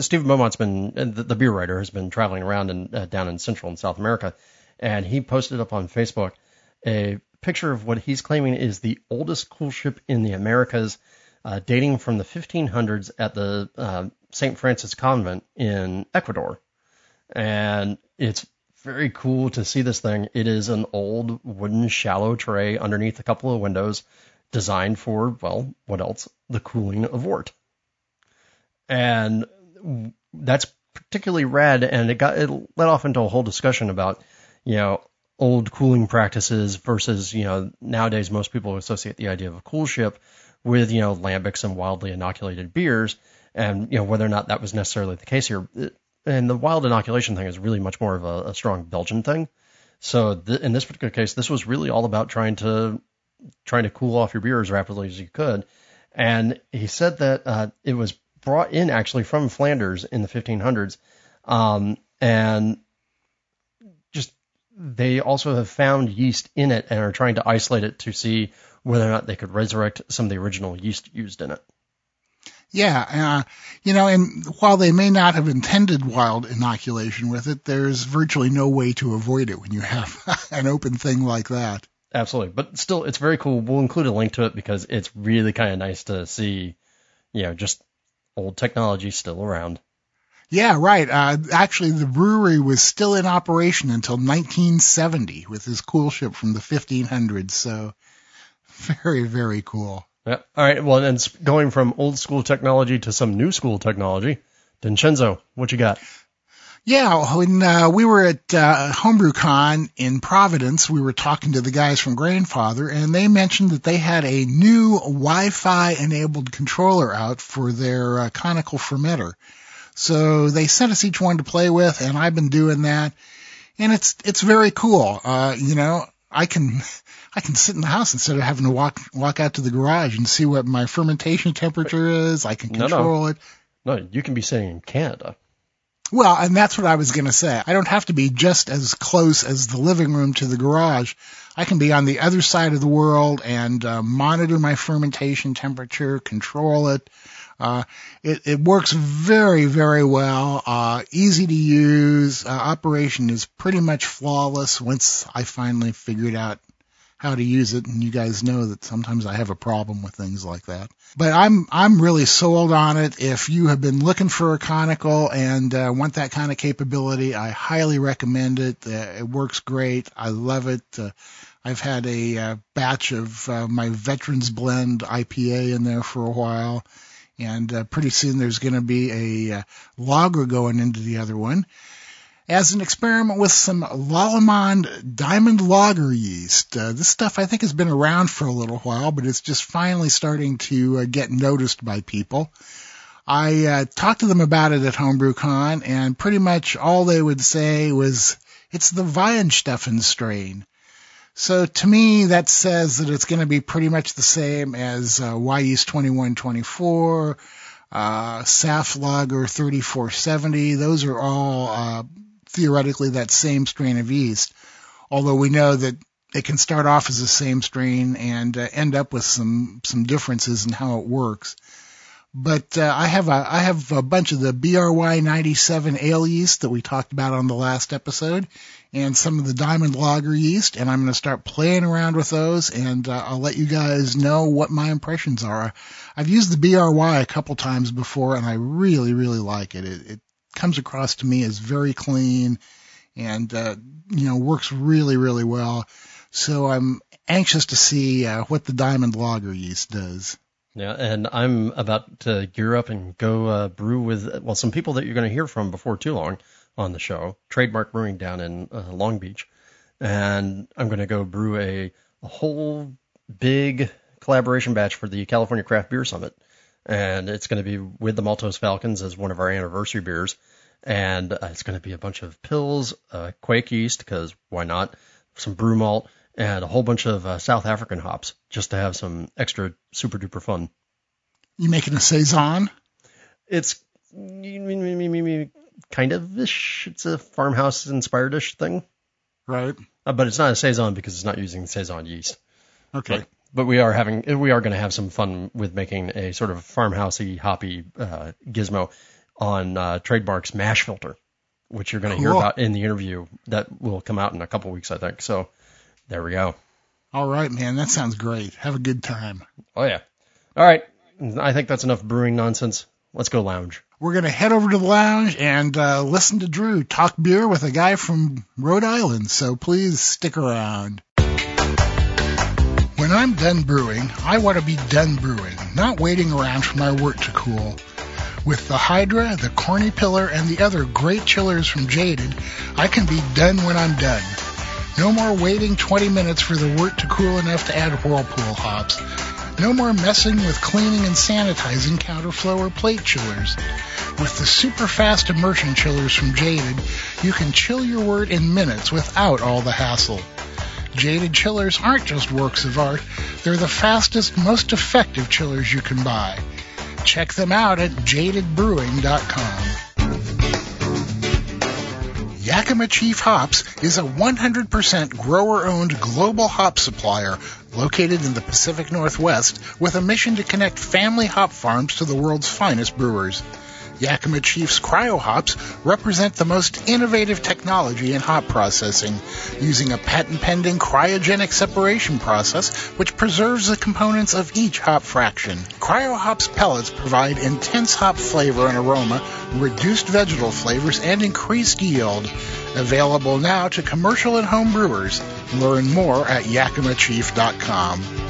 Stephen Beaumont's been the, beer writer has been traveling around in, uh, down in Central and South America, and he posted up on Facebook a picture of what he's claiming is the oldest coolship in the Americas uh, dating from the 1500s at the uh, St. Francis Convent in Ecuador. And it's very cool to see this thing. It is an old wooden shallow tray underneath a couple of windows designed for, well, what else? The cooling of wort. And that's particularly rad, and it got it led off into a whole discussion about, you know, old cooling practices versus, you know, nowadays most people associate the idea of a coolship with you know lambics and wildly inoculated beers, and you know whether or not that was necessarily the case here. And the wild inoculation thing is really much more of a, a strong Belgian thing. So th- in this particular case, this was really all about trying to trying to cool off your beer as rapidly as you could. And he said that uh, it was brought in actually from Flanders in the 1500s, um, and just they also have found yeast in it and are trying to isolate it to see whether or not they could resurrect some of the original yeast used in it. Yeah, uh, you know, and while they may not have intended wild inoculation with it, there's virtually no way to avoid it when you have an open thing like that. Absolutely, but still, it's very cool. We'll include a link to it because it's really kind of nice to see, you know, just old technology still around. Yeah, right. Uh, actually, the brewery was still in operation until 1970 with this cool ship from the 1500s. So very, very cool. Yeah. All right. Well, then going from old school technology to some new school technology, Vincenzo, what you got? Yeah, when uh, we were at uh, HomebrewCon in Providence, we were talking to the guys from Grainfather, and they mentioned that they had a new Wi-Fi enabled controller out for their uh, conical fermenter. So they sent us each one to play with, and I've been doing that, and it's it's very cool. Uh, you know, I can I can sit in the house instead of having to walk walk out to the garage and see what my fermentation temperature is. I can control no, no. it. No, you can be sitting in Canada. Well, and that's what I was going to say. I don't have to be just as close as the living room to the garage. I can be on the other side of the world and uh, monitor my fermentation temperature, control it. Uh, it, it works very, very well. Uh, easy to use. Uh, operation is pretty much flawless once I finally figured out how to use it, and you guys know that sometimes I have a problem with things like that. But I'm I'm really sold on it. If you have been looking for a conical and uh, want that kind of capability, I highly recommend it. Uh, it works great. I love it. Uh, I've had a batch of my Veterans Blend IPA in there for a while, and uh, pretty soon there's going to be a uh, lager going into the other one as an experiment with some Lallemand Diamond Lager yeast. Uh, this stuff I think has been around for a little while, but it's just finally starting to uh, get noticed by people. I uh, talked to them about it at HomebrewCon, and pretty much all they would say was it's the Weihenstephan strain. So to me, that says that it's going to be pretty much the same as uh, Wyeast 2124, uh, Saf Lager 3470. Those are all uh, theoretically that same strain of yeast, although we know that it can start off as the same strain and uh, end up with some some differences in how it works. But uh, I have a I have a bunch of the BRY 97 ale yeast that we talked about on the last episode, and some of the Diamond Lager yeast, and I'm going to start playing around with those, and uh, I'll let you guys know what my impressions are. I've used the BRY a couple times before, and I really really like it. It, it comes across to me as very clean and uh, you know works really really well. So I'm anxious to see uh, what the Diamond Lager yeast does. Yeah, and I'm about to gear up and go uh, brew with well some people that you're going to hear from before too long on the show. Trademark Brewing down in uh, Long Beach, and I'm going to go brew a, a whole big collaboration batch for the California Craft Beer Summit and it's going to be with the Maltose Falcons as one of our anniversary beers. And uh, it's going to be a bunch of pills, uh, Kveik yeast, because why not? Some brew malt, and a whole bunch of uh, South African hops, just to have some extra super duper fun. You making a saison? It's kind of ish. It's a farmhouse inspired ish thing. Right. Uh, but it's not a saison because it's not using saison yeast. Okay. But but we are having we are going to have some fun with making a sort of farmhousey hoppy uh, gizmo on uh, trademarks mash filter, which you're going to cool. hear about in the interview that will come out in a couple weeks, I think. So there we go. All right, man, that sounds great. Have a good time. Oh yeah. All right, I think that's enough brewing nonsense. Let's go lounge. We're going to head over to the lounge and uh, listen to Drew talk beer with a guy from Rhode Island. So please stick around. When I'm done brewing, I want to be done brewing, not waiting around for my wort to cool. With the Hydra, the Corny Pillar, and the other great chillers from Jaded, I can be done when I'm done. No more waiting 20 minutes for the wort to cool enough to add Whirlpool hops. No more messing with cleaning and sanitizing counterflow or plate chillers. With the super fast immersion chillers from Jaded, you can chill your wort in minutes without all the hassle. Jaded chillers aren't just works of art, they're the fastest, most effective chillers you can buy. Check them out at jadedbrewing.com. Yakima Chief Hops is a 100% grower owned global hop supplier located in the Pacific Northwest with a mission to connect family hop farms to the world's finest brewers. Yakima Chief's cryo hops represent the most innovative technology in hop processing, using a patent-pending cryogenic separation process which preserves the components of each hop fraction. Cryo hops pellets provide intense hop flavor and aroma, reduced vegetal flavors, and increased yield. Available now to commercial and home brewers. Learn more at yakimachief.com.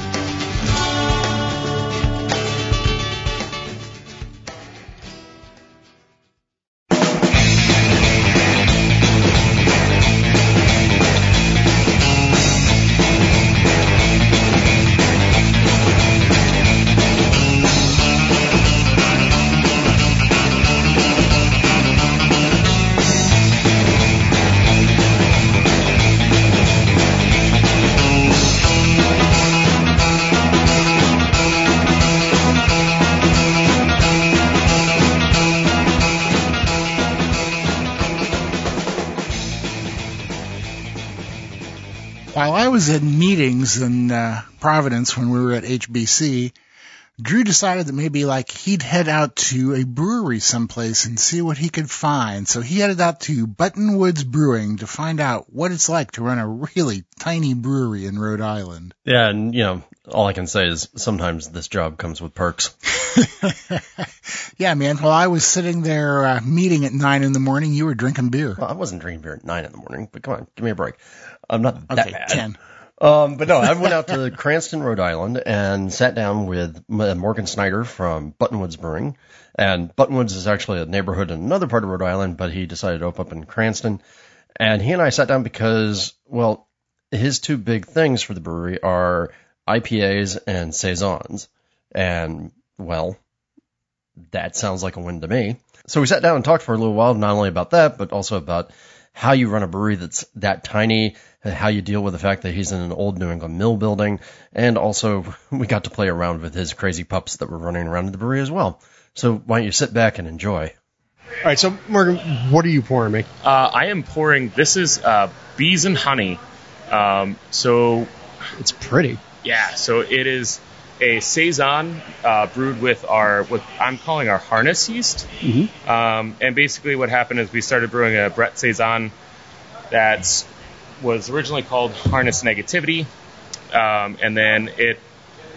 in uh, Providence when we were at HBC, Drew decided that maybe like he'd head out to a brewery someplace and see what he could find. So he headed out to Buttonwoods Brewing to find out what it's like to run a really tiny brewery in Rhode Island. Yeah, and you know, all I can say is sometimes this job comes with perks. yeah, man. While I was sitting there uh, meeting at nine in the morning, you were drinking beer. Well, I wasn't drinking beer at nine in the morning, but come on, give me a break. I'm not that Okay, bad. ten. Um, but no, I went out to Cranston, Rhode Island, and sat down with Morgan Snyder from Buttonwoods Brewing. And Buttonwoods is actually a neighborhood in another part of Rhode Island, but he decided to open up in Cranston. And he and I sat down because, well, his two big things for the brewery are IPAs and saisons. And well, that sounds like a win to me. So we sat down and talked for a little while, not only about that, but also about how you run a brewery that's that tiny, how you deal with the fact that he's in an old New England mill building, and also we got to play around with his crazy pups that were running around in the brewery as well. So why don't you sit back and enjoy? All right, so Morgan, what are you pouring me? Uh, I am pouring. This is uh, bees and honey. Um, so It's pretty. yeah, so it is a saison uh, brewed with our what I'm calling our harness yeast. Mhm. Um, and basically, what happened is we started brewing a Brett saison that was originally called Harness Negativity, um, and then it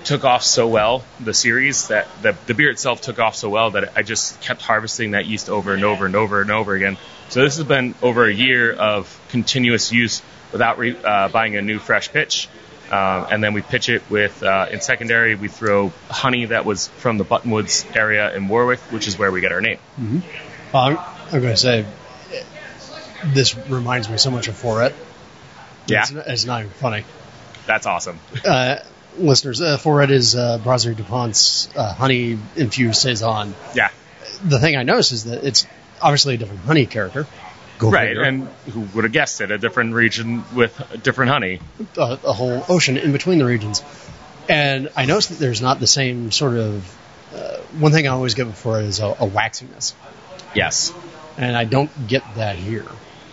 took off so well the series that the, the beer itself took off so well that I just kept harvesting that yeast over and over and over and over again. So this has been over a year of continuous use without re, uh, buying a new fresh pitch. Um, and then we pitch it with uh, in secondary we throw honey that was from the Buttonwoods area in Warwick, which is where we get our name. Uh, I'm, I'm going to say this reminds me so much of Foret. Yeah. It's, it's not even funny. That's awesome. Uh, listeners, uh, Foret is uh, Brasserie DuPont's uh, honey infused saison. Yeah, The thing I noticed is that it's obviously a different honey character. Go right. figure. And who would have guessed it? A different region with different honey. a, a whole ocean in between the regions. And I noticed that there's not the same sort of. Uh, one thing I always get before is a, a waxiness, Yes. and I don't get that here.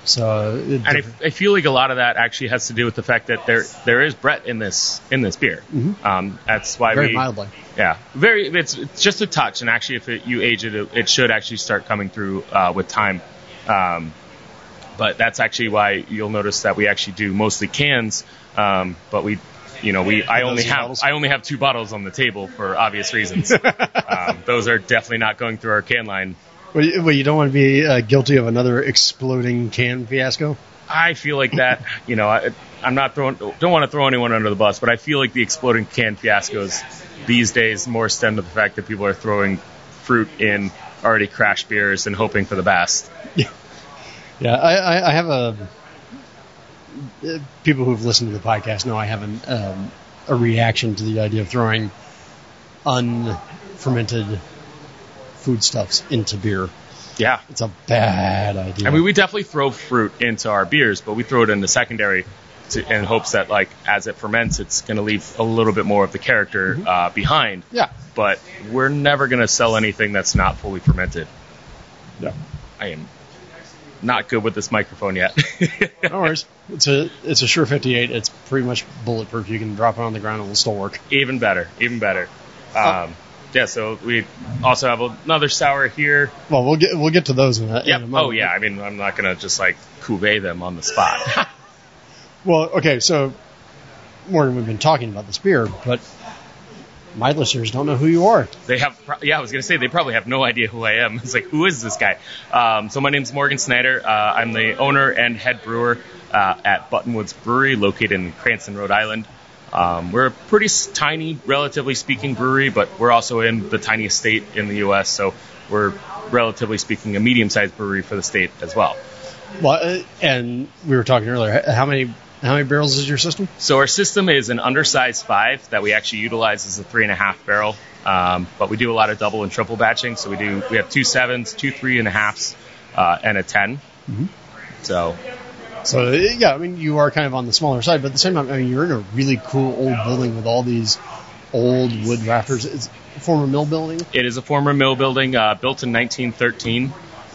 So, And I, I feel like a lot of that actually has to do with the fact that there there is Brett in this in this beer. Um, that's why very we mildly. yeah very it's, it's just a touch and actually if it, you age it it should actually start coming through uh, with time. Um, but that's actually why you'll notice that we actually do mostly cans. Um, but we you know we I only have bottles? I only have two bottles on the table for obvious reasons. um, those are definitely not going through our can line. Well, you, well, you don't want to be uh, guilty of another exploding can fiasco. I feel like that, you know, I, I'm not throwing, don't want to throw anyone under the bus, but I feel like the exploding can fiascos these days more stem to the fact that people are throwing fruit in already crashed beers and hoping for the best. Yeah, I, I, I have a. People who've listened to the podcast know I have an, um, a reaction to the idea of throwing unfermented foodstuffs into beer. Yeah. It's a bad idea. I mean, we definitely throw fruit into our beers, but we throw it in the secondary to, in hopes that, like, as it ferments, it's going to leave a little bit more of the character uh, behind. yeah, But we're never going to sell anything that's not fully fermented. no, I am not good with this microphone yet. no worries. It's a it's a Shure 58. It's pretty much bulletproof. You can drop it on the ground and it'll still work. even better, even better. Um, yeah, so we also have another sour here. Well, we'll get we'll get to those in a, in a moment. Oh yeah. I mean, I'm not gonna just like cuvee them on the spot. Well, okay, so Morgan, we've been talking about this beer, but my listeners don't know who you are. They have, yeah, I was gonna say they probably have no idea who I am. It's like, who is this guy? Um, so my name's Morgan Snyder. Uh, I'm the owner and head brewer uh, at Buttonwoods Brewery, located in Cranston, Rhode Island. Um, we're a pretty tiny, relatively speaking, brewery, but we're also in the tiniest state in the U.S. So we're relatively speaking a medium-sized brewery for the state as well. Well, uh, and we were talking earlier. How many how many barrels is your system? So our system is an undersized five that we actually utilize as a three and a half barrel. Um, but we do a lot of double and triple batching. So we do we have two sevens, two three and a halves, uh, and a 10 So So uh, yeah, I mean you are kind of on the smaller side, but at the same time, I mean you're in a really cool old building with all these old wood rafters. It's a former mill building. it is a former mill building uh, built in 1913.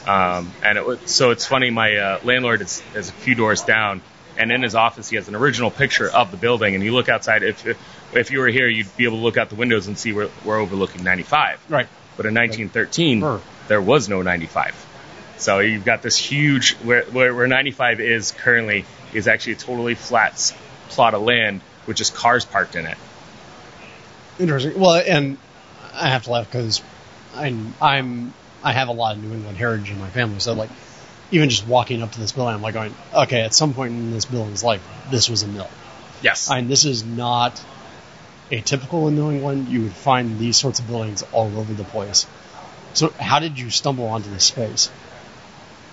Um, and it was, so it's funny. My uh, landlord is, is a few doors down, and in his office he has an original picture of the building. And you look outside. If if you were here, you'd be able to look out the windows and see we're, we're overlooking 95. Right. But in 1913, Sure. there was no 95. So you've got this huge where, where where 95 is currently is actually a totally flat plot of land with just cars parked in it. Interesting. Well, and I have to laugh because I'm I'm I have a lot of New England heritage in my family, so like even just walking up to this building, I'm like going, okay, at some point in this building's life, this was a mill. Yes. And this is not atypical in New England. You would find these sorts of buildings all over the place. So how did you stumble onto this space?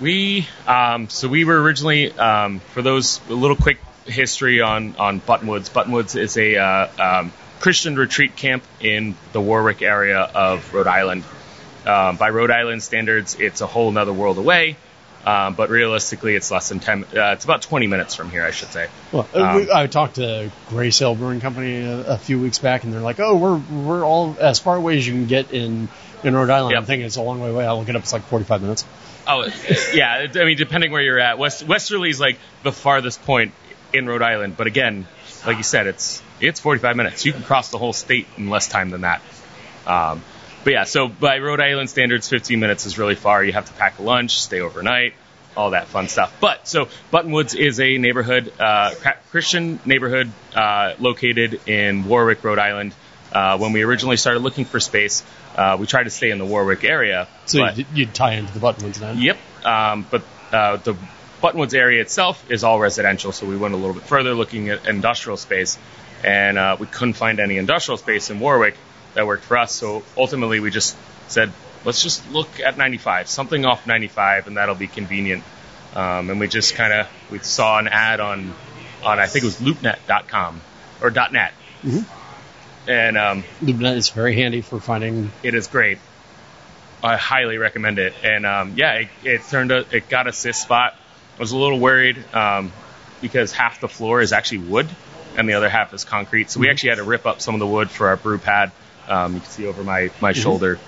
We um, so we were originally um, for those a little quick history on on Buttonwoods. Buttonwoods is a uh, um, Christian retreat camp in the Warwick area of Rhode Island. Um, by Rhode Island standards, it's a whole nother world away. Um, but realistically, it's less than ten. Uh, it's about 20 minutes from here, I should say. Well, uh, Um, we, I talked to Grey Sail Brewing Company a, a few weeks back, and they're like, "Oh, we're we're all as far away as you can get in in Rhode Island." Yep. I'm thinking it's a long way away. I'll look it up. It's like 45 minutes. Oh, yeah. I mean, depending where you're at, West Westerly is like the farthest point in Rhode Island. But again, like you said, it's it's 45 minutes. You can cross the whole state in less time than that. Um, but yeah, so by Rhode Island standards, 15 minutes is really far. You have to pack a lunch, stay overnight, all that fun stuff. But so Buttonwoods is a neighborhood, uh, Christian neighborhood uh, located in Warwick, Rhode Island. Uh, when we originally started looking for space, uh, we tried to stay in the Warwick area. So but- you'd, you'd tie into the Buttonwoods then. Yep. Um, but uh, the Buttonwoods area itself is all residential, so we went a little bit further looking at industrial space, and uh, we couldn't find any industrial space in Warwick that worked for us. So ultimately, we just said, let's just look at 95, something off 95, and that'll be convenient. Um, and we just kind of we saw an ad on on I think it was loopnet.com or .net, and um, is very handy for finding. it is great. I highly recommend it. And um, yeah, it, it turned out it got us this spot. I was a little worried um, because half the floor is actually wood and the other half is concrete. So we actually had to rip up some of the wood for our brew pad. Um, you can see over my my shoulder.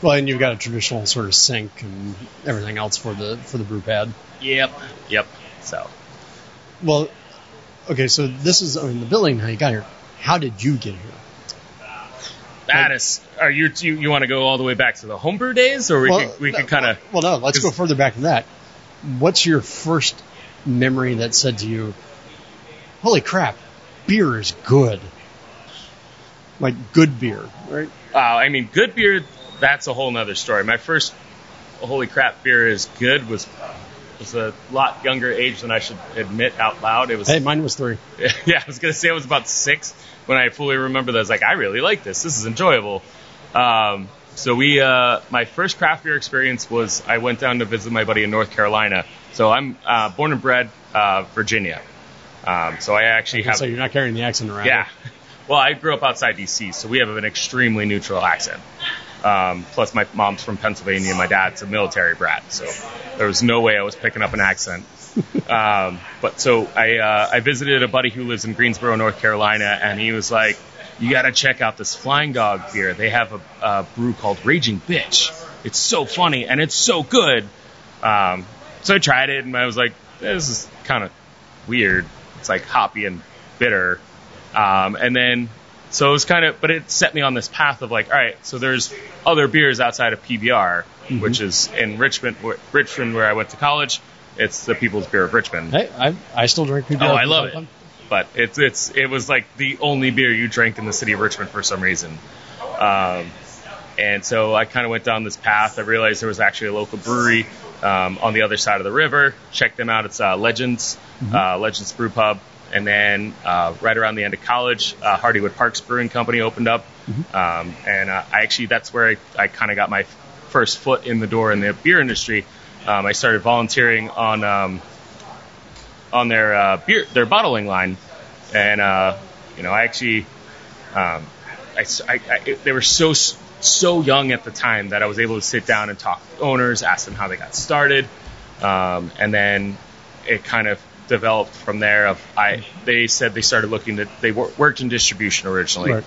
Well, and you've got a traditional sort of sink and everything else for the for the brew pad. Yep. Yep. So Well, okay, so this is I mean the building. How you got here? How did you get here? That is. Are you you, you want to go all the way back to the homebrew days, or we well, could we no, could kind of Well, no, let's go further back than that. What's your first memory that said to you, "Holy crap, beer is good"? Like good beer, right? Uh, I mean, good beer, that's a whole nother story. My first holy crap beer is good was was a lot younger age than I should admit out loud. It was Hey, mine was three. yeah, I was gonna say I was about six when I fully remember that. I was like, I really like this. This is enjoyable. Um, so we, uh, my first craft beer experience was I went down to visit my buddy in North Carolina. So I'm uh, born and bred uh, Virginia. Um, so I actually have So you're not carrying the accent around. yeah. Well, I grew up outside DC, so we have an extremely neutral accent. Um, plus, my mom's from Pennsylvania, and my dad's a military brat, so there was no way I was picking up an accent. um, but so I, uh, I visited a buddy who lives in Greensboro, North Carolina, and he was like, "You got to check out this Flying Dog beer. They have a, a brew called Raging Bitch. It's so funny and it's so good." Um, so I tried it, and I was like, "This is kind of weird. It's like hoppy and bitter." Um, and then So it was kind of, but it set me on this path of like, all right, so there's other beers outside of PBR, Mm-hmm. which is in Richmond, Richmond, where I went to college. It's the People's Beer of Richmond. Hey, I, I still drink PBR. Oh, I love it. But it's it's it was like the only beer you drank in the city of Richmond for some reason. Um, and so I kind of went down this path. I realized there was actually a local brewery um, on the other side of the river. Check them out. It's uh, Legends, uh, Legends Brew Pub. And then uh, right around the end of college, uh, Hardywood Parks Brewing Company opened up. Um, and uh, I actually, that's where I, I kind of got my first foot in the door in the beer industry. Um, I started volunteering on um, on their uh, beer their bottling line, and uh, you know I actually um, I, I, I- they were so so young at the time that I was able to sit down and talk to owners, ask them how they got started, um, and then it kind of developed from there. Of I they said they started looking at they wor- worked in distribution originally. Right.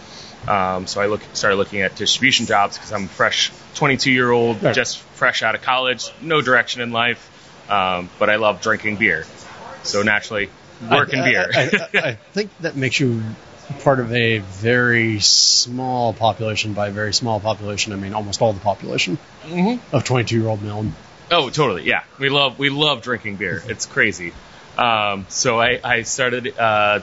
Um, so I look, started looking at distribution jobs because I'm a fresh 22 year old, Right. just fresh out of college, no direction in life, um, but I love drinking beer. So naturally, working I, beer. I, I, I think that makes you part of a very small population. By very small population, I mean almost all the population Mm-hmm. of 22 year old male. Oh, totally. Yeah, we love we love drinking beer. It's crazy. Um, so I, I started uh,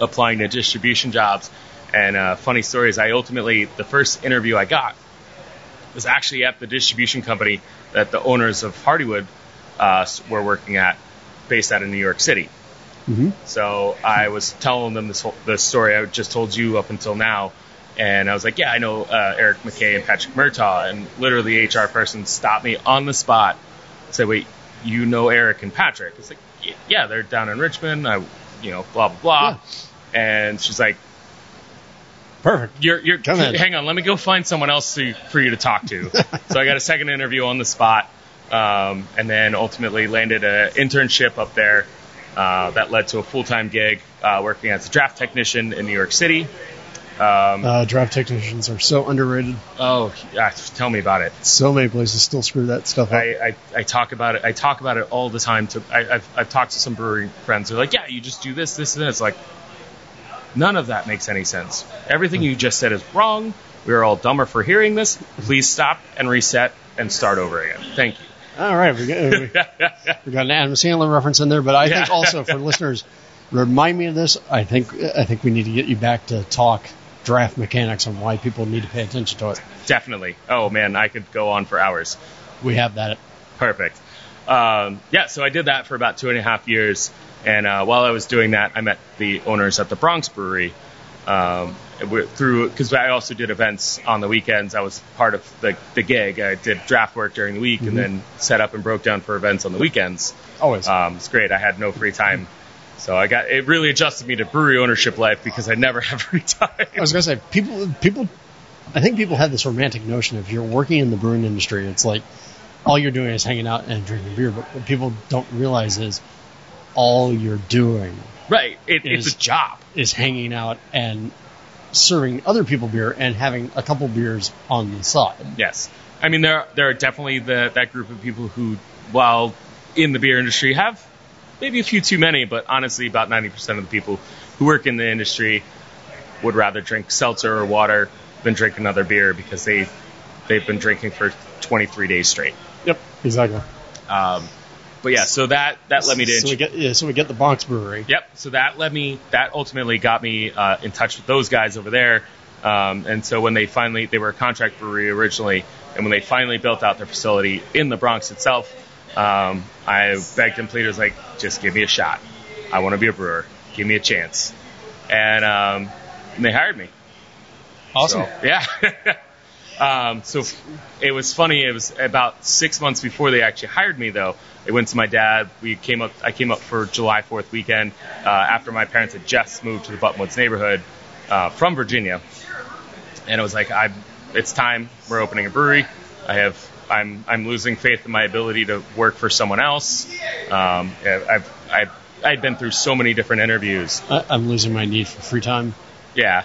applying to distribution jobs, and uh, funny story is I ultimately the first interview I got was actually at the distribution company that the owners of Hardywood uh, were working at, based out of New York City. Mhm. So I was telling them this whole the story I just told you up until now. And I was like, yeah, I know uh, Eric McKay and Patrick Murtaugh. And literally, the HR person stopped me on the spot, said, wait, you know Eric and Patrick? It's like, yeah, they're down in Richmond. I, you know, blah, blah, blah. And she's like, Perfect. you're, you're, hang on, let me go find someone else to, for you to talk to. so I got a second interview on the spot, um, and then ultimately landed an internship up there uh, that led to a full time gig uh, working as a draft technician in New York City. Um, Uh, drive technicians are so underrated. oh, yeah, tell me about it. So many places still screw that stuff up. I, I, I talk about it. I talk about it all the time. To I, I've, I've talked to some brewery friends. They're like, yeah, you just do this, this, and this. Like, none of that makes any sense. Everything you just said is wrong. We are all dumber for hearing this. Please stop and reset and start over again. Thank you. All right, we got, we, we got an Adam Sandler reference in there, but I think also for listeners, remind me of this. I think I think we need to get you back to talk draft mechanics and why people need to pay attention to it. Definitely. Oh man, I could go on for hours. We have that. Perfect. Um, yeah, so I did that for about two and a half years, and uh, while I was doing that, I met the owners at the Bronx Brewery. Um, through because I also did events on the weekends. I was part of the the gig. I did draft work during the week, and then set up and broke down for events on the weekends. Always. Um, it's great. I had no free time, so I got it. Really adjusted me to brewery ownership life because I never have free time. I was gonna say people people I think people have this romantic notion if you're working in the brewing industry, it's like all you're doing is hanging out and drinking beer. But what people don't realize is all you're doing right. It, it's a job. is hanging out and serving other people beer and having a couple beers on the side. Yes. I mean, there there are definitely the, that group of people who, while in the beer industry, have maybe a few too many, but honestly, about 90% of the people who work in the industry would rather drink seltzer or water than drink another beer because they they've been drinking for 23 days straight. Exactly. Um, but yeah, so that that led me to So we get yeah, so we get the Bronx Brewery. Yep. So that led me. That ultimately got me uh, in touch with those guys over there. Um, and so when they finally, they were a contract brewery originally, and when they finally built out their facility in the Bronx itself, um, I begged and pleaded, was like, just give me a shot. I want to be a brewer. Give me a chance. And, um, and they hired me. Awesome. So, yeah. um, so it was funny. It was about six months before they actually hired me, though. They went to my dad. We came up. I came up for July 4th weekend uh, after my parents had just moved to the Buttonwoods neighborhood uh, from Virginia, and it was like, I, it's time. We're opening a brewery. I have. I'm I'm losing faith in my ability to work for someone else. Um, I've I've I'd been through so many different interviews. I, I'm losing my need for free time. Yeah.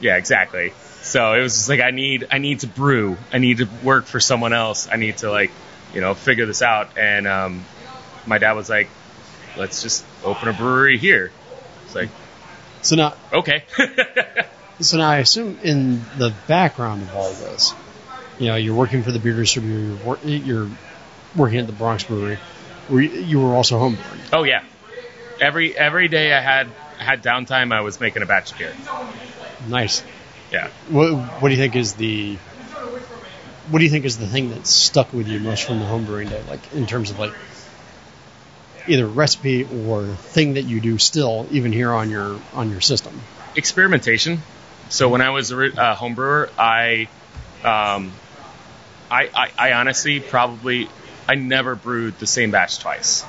Yeah, exactly. So it was just like I need I need to brew. I need to work for someone else. I need to like, you know, figure this out. And um my dad was like, Let's just open a brewery here. It's like, So now, okay. So now I assume in the background of all this, you know, you're working for the beer distributor, you're, wor- you're working at the Bronx Brewery, where you, you were also homebrewing. Oh yeah. Every every day I had had downtime, I was making a batch of beer. Nice. Yeah. What, what do you think is the what do you think is the thing that stuck with you most from the homebrewing day, like in terms of like either recipe or thing that you do still, even here on your on your system? experimentation. So when I was a uh, home brewer, I, um, I, I, I honestly probably I never brewed the same batch twice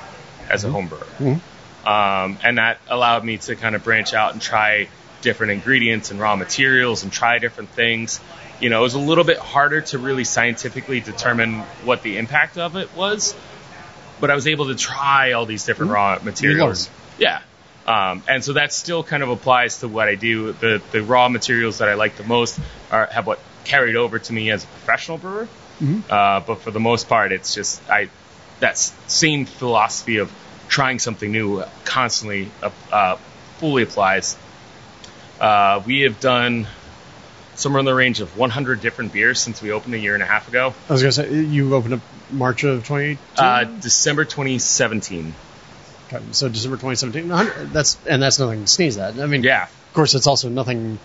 as a home brewer, Mhm. um, and that allowed me to kind of branch out and try different ingredients and raw materials and try different things. You know, it was a little bit harder to really scientifically determine what the impact of it was, but I was able to try all these different raw materials. Yeah. Um, and so that still kind of applies to what I do. The the raw materials that I like the most are have what carried over to me as a professional brewer. Uh, but for the most part, it's just I that same philosophy of trying something new constantly uh, uh, fully applies. Uh, we have done somewhere in the range of 100 different beers since we opened a year and a half ago. I was gonna say you opened up March of 2018. Uh, December 2017. Okay, so December 2017. That's and that's nothing to sneeze at. I mean, Yeah. Of course, it's also nothing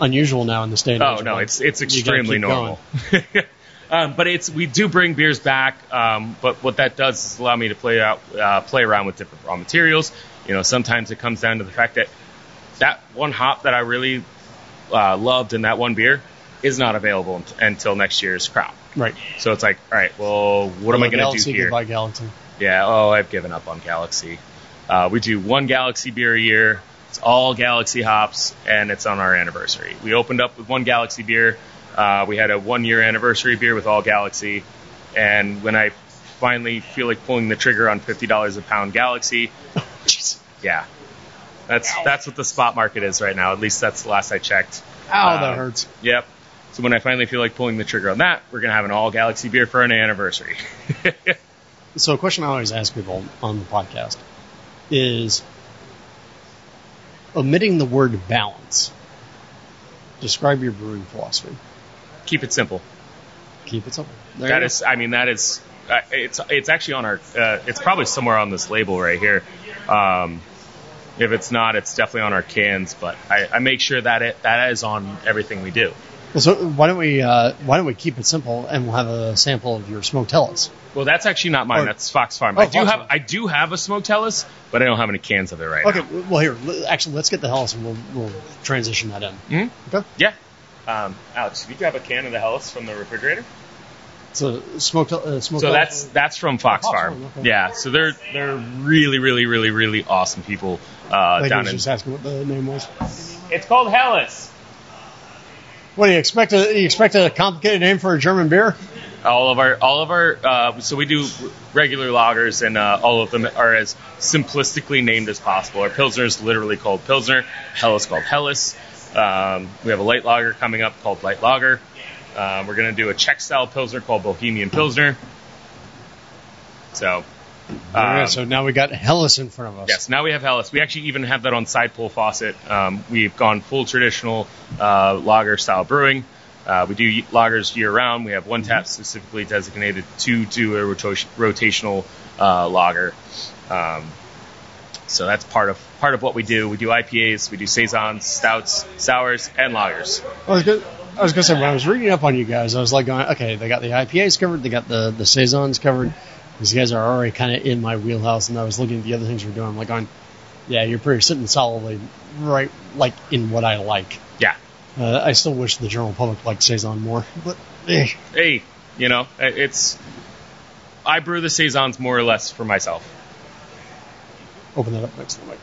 unusual now in the state. Oh no, it's it's extremely normal. um, but it's we do bring beers back. Um, but what that does is allow me to play out uh, play around with different raw materials. You know, sometimes it comes down to the fact that that one hop that I really uh, loved in that one beer is not available unt- until next year's crop. right. So it's like, all right, well, what am I going to do Galaxy, here? Goodbye, Galaxy. Yeah. Oh, I've given up on Galaxy. Uh, we do one Galaxy beer a year. It's all Galaxy hops, and it's on our anniversary. We opened up with one Galaxy beer. Uh, we had a one year anniversary beer with all Galaxy, and when I finally feel like pulling the trigger on fifty dollars a pound Galaxy, Jeez. yeah, that's that's what the spot market is right now. At least that's the last I checked. Oh, Um, that hurts. Yep. So when I finally feel like pulling the trigger on that, we're gonna have an all Galaxy beer for an anniversary. So, a question I always ask people on the podcast is omitting the word balance. Describe your brewing philosophy. Keep it simple. Keep it simple. There That you I mean, that is, uh, it's it's actually on our, uh, it's probably somewhere on this label right here. Um, if it's not, it's definitely on our cans. But I, I make sure that it that is on everything we do. Well, so why don't we uh, why don't we keep it simple and we'll have a sample of your smoked Helles. Well, that's actually not mine. Or- that's Fox Farm. Oh, I do Fox have Farm. I do have a smoked Helles, but I don't have any cans of it right Okay, now. well here, actually, let's get the Helles and we'll, we'll transition that in. Mhm. Okay. Yeah. Um, Alex, can you grab a can of the Helles from the refrigerator? So smoked uh, smoked. So Helles- that's that's from Fox Fox Farm. Farm, okay. Yeah. So they're they're really really really really awesome people uh, I think I down was in. just asking what the name was. It's called Helles. What do you expect? A, you expect a complicated name for a German beer? all of our all of our uh, so we do regular lagers and uh, all of them are as simplistically named as possible. Our pilsner is literally called pilsner. Helles called Helles. Um, we have a light lager coming up called light lager. Um, we're gonna do a Czech style pilsner called Bohemian Pilsner. So. Um, so now we got Helles in front of us. Yes, now we have Helles. We actually even have that on side pull faucet. Um, we've gone full traditional uh, lager style brewing. Uh, we do lagers year round. We have one tap specifically designated to do a rota- rotational uh, lager. Um, so that's part of part of what we do. We do IPAs, we do saisons, stouts, sours, and lagers. Good. I was gonna say when I was reading up on you guys, I was like, going, okay, they got the IPAs covered, they got the the saisons covered. These guys are already kind of in my wheelhouse, and I was looking at the other things you're doing. I'm like, going, yeah, you're pretty sitting solidly right, like in what I like. Yeah. Uh, I still wish the general public liked saison more, but eh. Hey, you know, it's I brew the saisons more or less for myself. open that up next to the mic.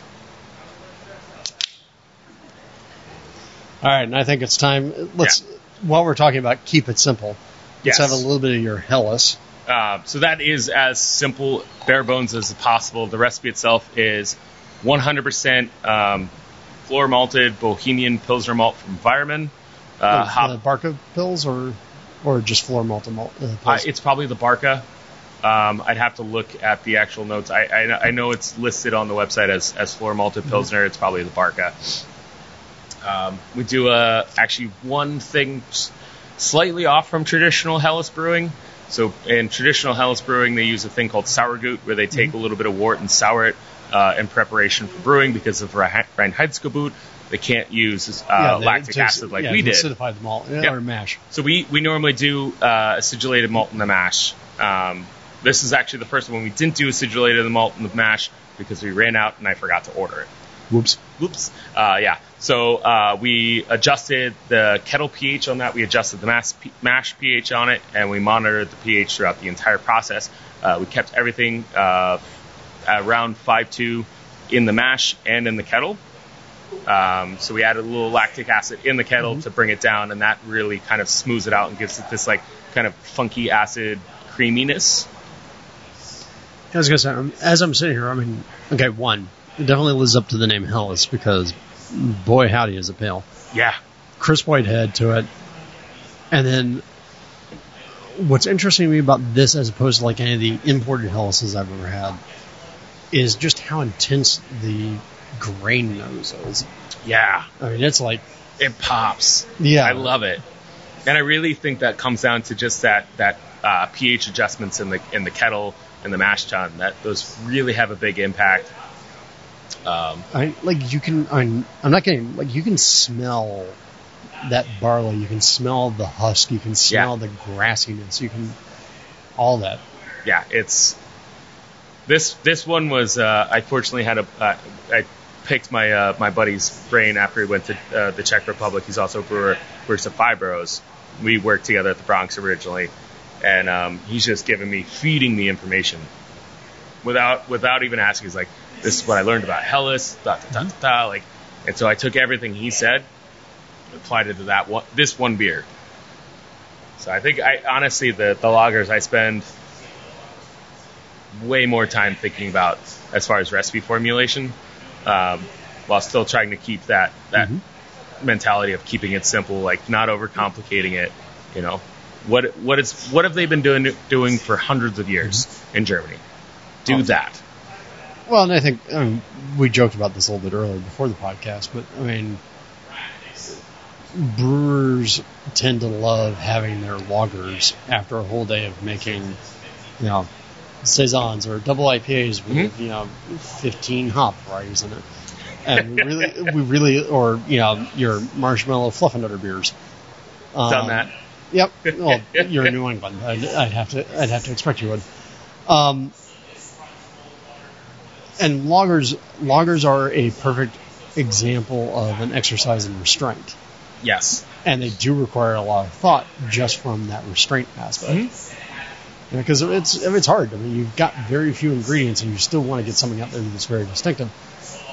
All right, and I think it's time. Let's while we're talking about keep it simple. Let's Yes. have a little bit of your Helles. Uh, so that is as simple, bare bones as possible. The recipe itself is 100% um, floor malted Bohemian Pilsner malt from Weyermann. Uh, the, hop, the Barke Pils or or just floor malted malt. Uh, Pils? it's probably the Barke. Um, I'd have to look at the actual notes. I, I, I know it's listed on the website as, as floor malted Pilsner. It's probably the Barke. Um, we do uh, actually one thing slightly off from traditional Helles brewing. So in traditional Helles brewing, they use a thing called Sauergut, where they take a little bit of wort and sour it uh, in preparation for brewing. Because of Reinheitsgebot, they can't use uh, Yeah, they lactic just- acid like yeah, we did. Acidify the malt yeah, Yep. or mash. So we, we normally do uh, acidulated malt in the mash. Um, this is actually the first one we didn't do acidulated malt in the mash because we ran out and I forgot to order it. Whoops. Oops. Uh, yeah. So uh, we adjusted the kettle pH on that. We adjusted the mash, mash pH on it, and we monitored the pH throughout the entire process. Uh, we kept everything uh, around 5.2 in the mash and in the kettle. Um, so we added a little lactic acid in the kettle to bring it down, and that really kind of smooths it out and gives it this like kind of funky acid creaminess. I was gonna say, um, as I'm sitting here, I mean, okay, one, it definitely lives up to the name Helles because, boy howdy, is it pale. Yeah. Chris Whitehead to it. And then, what's interesting to me about this, as opposed to like any of the imported Helles's I've ever had, is just how intense the grain nose is. Yeah. I mean, it's like, It pops. yeah, I love it, and I really think that comes down to just that that uh, pH adjustments in the in the kettle and the mash tun. That those really have a big impact. Um, I like you can. I'm, I'm not kidding. Like you can smell that barley. You can smell the husk. You can smell the grassiness. You can all that. yeah, it's this this one was. Uh, I fortunately had a. Uh, I picked my uh, my buddy's brain after he went to uh, the Czech Republic. He's also a brewer, works at Fibros. We worked together at the Bronx originally, and um, he's just giving me feeding me information without without even asking. He's like, "This is what I learned about Helles." Da, da, da, da, da. Like, and so I took everything he said, applied it to that one, this one beer. So I think I honestly the the lagers I spend way more time thinking about as far as recipe formulation, um, while still trying to keep that that mentality of keeping it simple, like not overcomplicating it. You know, what what is what have they been doing doing for hundreds of years in Germany? Do Oh. that. Well, and I think um, we joked about this a little bit earlier before the podcast, but I mean, brewers tend to love having their lagers after a whole day of making, you know, saisons or double IPAs with you know 15 hop varieties in it, and we really, we really, or you know, your marshmallow fluffenudder beers. Um, Done that. Yep. Well, you're in New England. I'd, I'd have to. I'd have to expect you would. Um, and lagers, lagers are a perfect example of an exercise in restraint, Yes. and they do require a lot of thought just from that restraint aspect. Because it's it's hard. I mean, you've got very few ingredients, and you still want to get something out there that's very distinctive.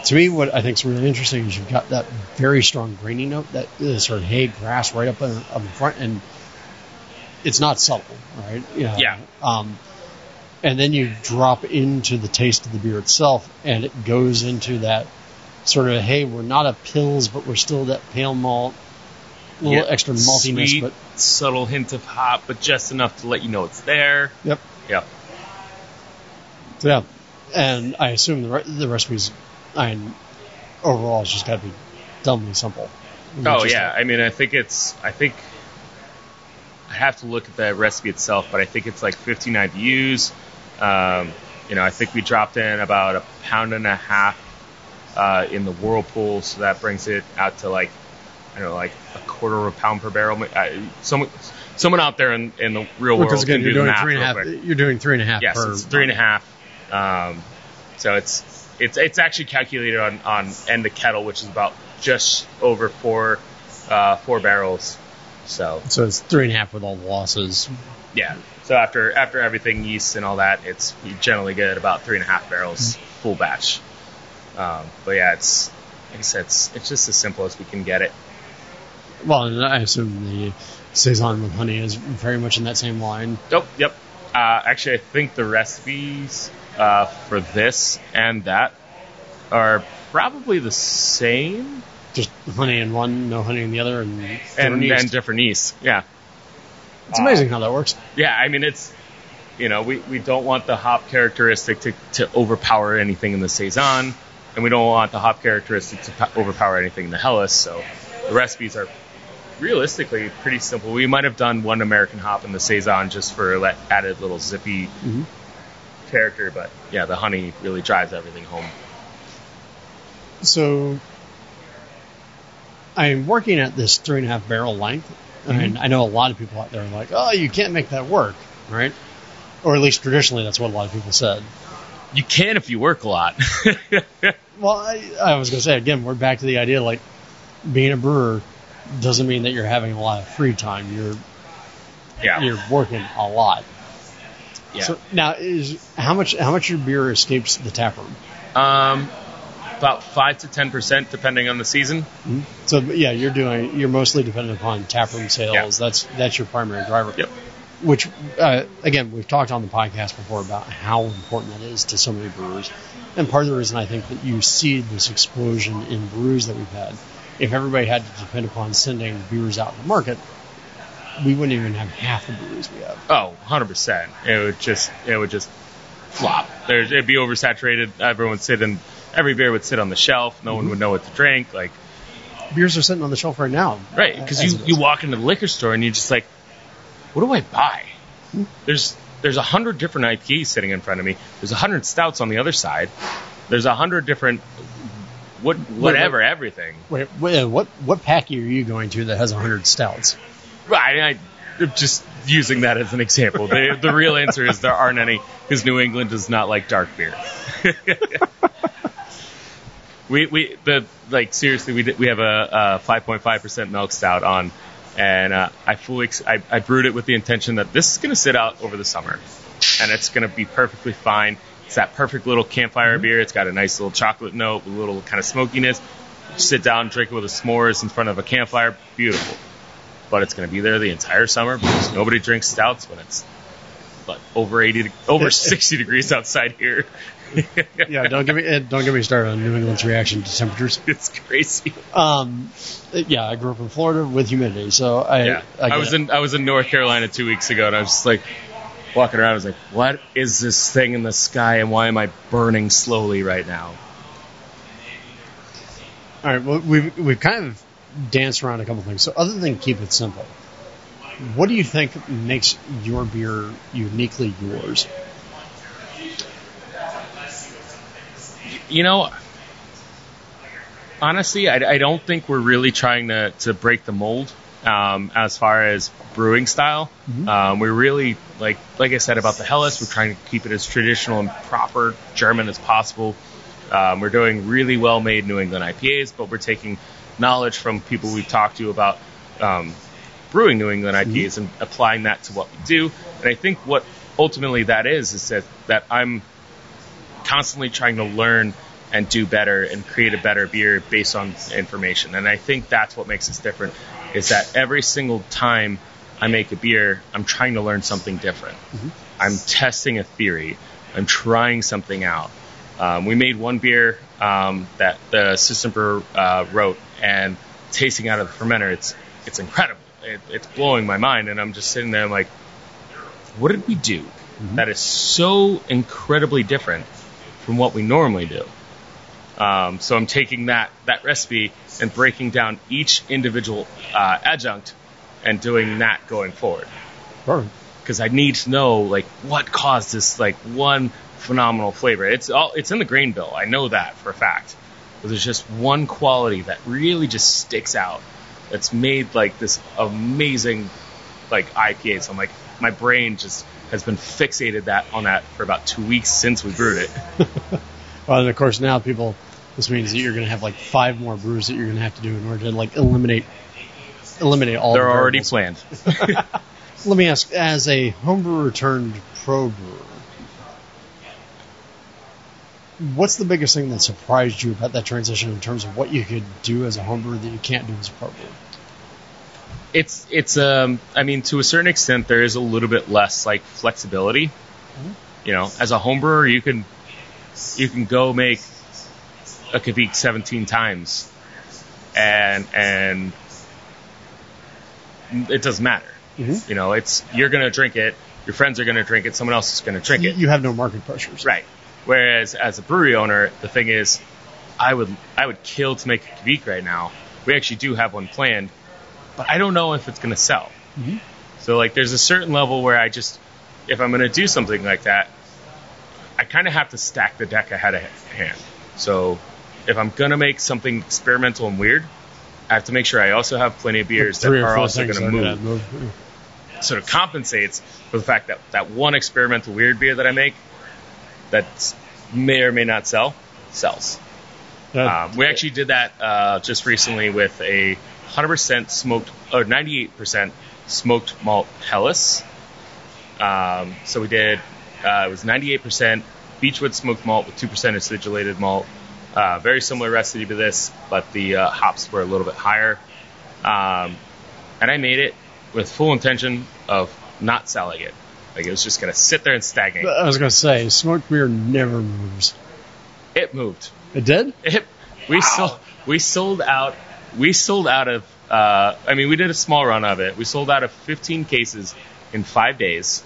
To me, what I think is really interesting is you've got that very strong grainy note, that sort of hay grass right up in, up in front, and it's not subtle, right? You know, Yeah. Um, and then you drop into the taste of the beer itself, and it goes into that sort of hey, we're not a Pils, but we're still that pale malt, a little Yeah, extra maltiness, sweet, but subtle hint of hop, but just enough to let you know it's there. yep, Yep. yeah. And I assume the re- the recipes, I mean, overall, it's just got to be dumbly simple. Oh yeah, I mean, I think it's. I think I have to look at the recipe itself, but I think it's like 15 IBUs. Um, you know, I think we dropped in about a pound and a half uh, in the whirlpool, so that brings it out to like I don't know, like a quarter of a pound per barrel. I, someone, someone out there in, in the real world because again, you're do doing three and a half. You're doing three and a half Yes, per. it's three and a half. Um, so it's it's it's actually calculated on on end of kettle, which is about just over four uh, four barrels. So So it's three and a half with all the losses. yeah. So after after everything yeast and all that, it's generally good about three and a half barrels full batch. Um, but yeah, it's like I said, it's it's just as simple as we can get it. Well, I assume the saison with honey is very much in that same line. Nope. Yep. Uh, actually, I think the recipes uh, for this and that are probably the same. Just honey in one, no honey in the other, and and different yeast. and different yeast. Yeah, it's amazing how that works. yeah. I mean, it's you know we, we don't want the hop characteristic to, to overpower anything in the saison. and we don't want the hop characteristic to po- overpower anything in the Helles. So the recipes are realistically pretty simple. We might have done one American hop in the saison just for that added little zippy Mhm. character, but yeah, the honey really drives everything home. So I'm working at this three and a half barrel length, and I know a lot of people out there are like, "Oh, you can't make that work," right? Or at least traditionally, that's what a lot of people said. You can if you work a lot. Well, I, I was going to say again, we're back to the idea like being a brewer doesn't mean that you're having a lot of free time. You're yeah. you're working a lot. yeah. So now is how much how much your beer escapes the tap room? um, about five to ten percent, depending on the season. So yeah, you're doing you're mostly dependent upon taproom sales. Yeah. That's that's your primary driver. Yep. Which uh, again, we've talked on the podcast before about how important that is to so many brewers, and part of the reason I think that you see this explosion in brews that we've had. If everybody had to depend upon sending beers out to the market, we wouldn't even have half the breweries we have. Oh, 100%. It would just it would just flop. There's, it'd be oversaturated. Everyone would sit in every beer would sit on the shelf. No one mm-hmm. would know what to drink. Like Beers are sitting on the shelf right now. right because you you walk into the liquor store and you're just like, what do I buy? There's there's a hundred different IPAs sitting in front of me. There's a hundred stouts on the other side. There's a hundred different what whatever everything. Wait, wait, what what packy are you going to that has a hundred stouts? Right. I, I'm just using that as an example. The, the real answer is there aren't any because New England does not like dark beer. we we the like seriously we did, we have a, a 5.5 percent milk stout on, and uh, I fully ex- I, I brewed it with the intention that this is going to sit out over the summer, and it's going to be perfectly fine. It's that perfect little campfire beer. It's got a nice little chocolate note, with a little kind of smokiness. Sit down, drink it with a s'mores in front of a campfire. Beautiful but it's going to be there the entire summer because nobody drinks stouts when it's but over 80 over 60 degrees outside here Yeah, don't give me don't get me started on New England's reaction to temperatures. it's crazy Um, yeah, I grew up in Florida with humidity, so I yeah I, I, was it. in i was in north carolina two weeks ago and i was just like walking around i was like what is this thing in the sky and why am i burning slowly right now All right, well we've we've kind of danced around a couple things. So other than keep it simple, what do you think makes your beer uniquely yours? You know, honestly, I, I don't think we're really trying to, to break the mold um, as far as brewing style. Um, we're really like like I said about the Helles, we're trying to keep it as traditional and proper German as possible. Um, we're doing really well made New England IPAs, but we're taking knowledge from people we've talked to about um, brewing New England IPAs and applying that to what we do. And I think what ultimately that is is that that I'm constantly trying to learn and do better and create a better beer based on information. And I think that's what makes us different is that every single time I make a beer, I'm trying to learn something different. I'm testing a theory. I'm trying something out. Um, we made one beer um, that the assistant brewer uh, wrote, and tasting out of the fermenter, it's it's incredible. It, it's blowing my mind, and I'm just sitting there, I'm like, what did we do that is so incredibly different from what we normally do? Um, so I'm taking that that recipe and breaking down each individual uh, adjunct and doing that going forward because I need to know like what caused this like one phenomenal flavor. It's all it's in the grain bill. I know that for a fact. But there's just one quality that really just sticks out. That's made like this amazing like IPA. So I'm like my brain just has been fixated that on that for about two weeks since we brewed it. Well, and of course now people, this means that you're going to have like five more brews that you're going to have to do in order to like eliminate eliminate all. They're the already planned. Let me ask, as a homebrewer turned pro brewer, what's the biggest thing that surprised you about that transition in terms of what you could do as a homebrewer that you can't do as a pro brewer? It's it's um I mean to a certain extent there is a little bit less like flexibility. You know, as a home brewer you can you can go make a Kveik 17 times and and it doesn't matter. Mhm. You know, it's you're gonna drink it, your friends are gonna drink it, someone else is gonna drink You, it. you have no market pressures. Right. Whereas as a brewery owner, the thing is, I would I would kill to make a Kveik right now. We actually do have one planned, but I don't know if it's going to sell. Mhm. So like, there's a certain level where I just, if I'm going to do something like that, I kind of have to stack the deck ahead of hand. So if I'm going to make something experimental and weird, I have to make sure I also have plenty of beers that are also going to move. move. So it compensates for the fact that that one experimental weird beer that I make that may or may not sell sells. Um, we actually did that uh, just recently with a 100% smoked or 98% smoked malt Helles. Um, so we did uh, it was 98% Beechwood smoked malt with 2% acidulated malt. Uh, very similar recipe to this, but the uh, hops were a little bit higher. Um, and I made it with full intention of not selling it. Like it was just gonna sit there and stagnate. I was gonna say, smoked beer never moves. It moved. It did. It, we sold we sold out we sold out of uh, I mean we did a small run of it. We sold out of 15 cases in five days,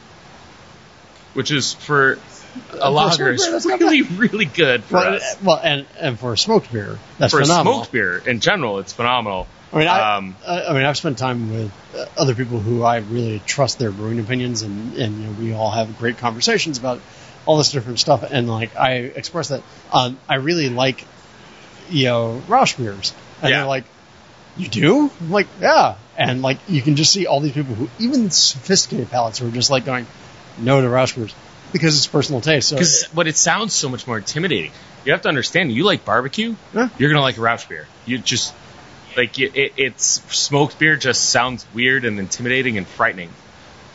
which is for a lager is beer, really really good for Well, us. well, and and for a smoked beer, that's for phenomenal. smoked beer in general, it's phenomenal. I mean, I, Um, I I mean, I've spent time with uh, other people who I really trust their brewing opinions, and and you know, we all have great conversations about all this different stuff. And like, I express that um, I really like, you know, Rauch beers, and Yeah. they're like, "You do?" I'm like, "Yeah," and like, you can just see all these people who, even sophisticated palates, who are just like going, "No to Rauch beers," because it's personal taste. So Because but it sounds so much more intimidating. You have to understand. You like barbecue, Yeah. you're gonna like a Rauch beer. You just like it, it, it's smoked beer. Just sounds weird and intimidating and frightening,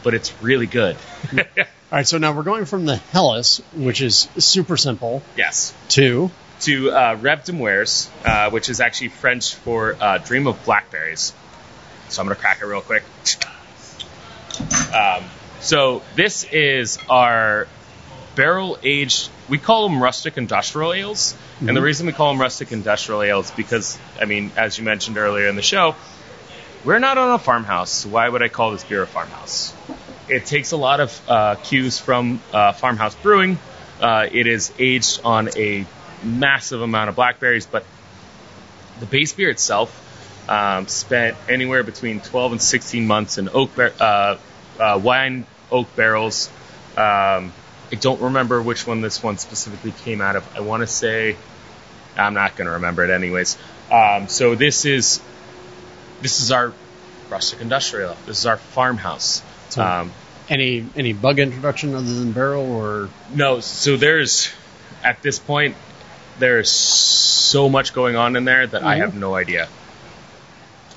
but it's really good. all right, so now we're going from the Helles, which is super simple, yes. to To uh, Reb uh, which is actually French for uh, Dream of Blackberries. So I'm gonna crack it real quick. Um, so this is our barrel aged. We call them rustic industrial ales, and the reason we call them rustic industrial ales because, I mean, as you mentioned earlier in the show, we're not on a farmhouse. So why would I call this beer a farmhouse? It takes a lot of uh, cues from uh, farmhouse brewing. Uh, it is aged on a massive amount of blackberries, but the base beer itself um, spent anywhere between 12 and 16 months in oak bar- uh, uh, wine oak barrels. Um, I don't remember which one this one specifically came out of. I want to say I'm not going to remember it anyways. Um, so this is this is our rustic industrial. This is our farmhouse. So- Um, any any bug introduction other than barrel or no, so there's at this point there's so much going on in there that I Mhm. have no idea.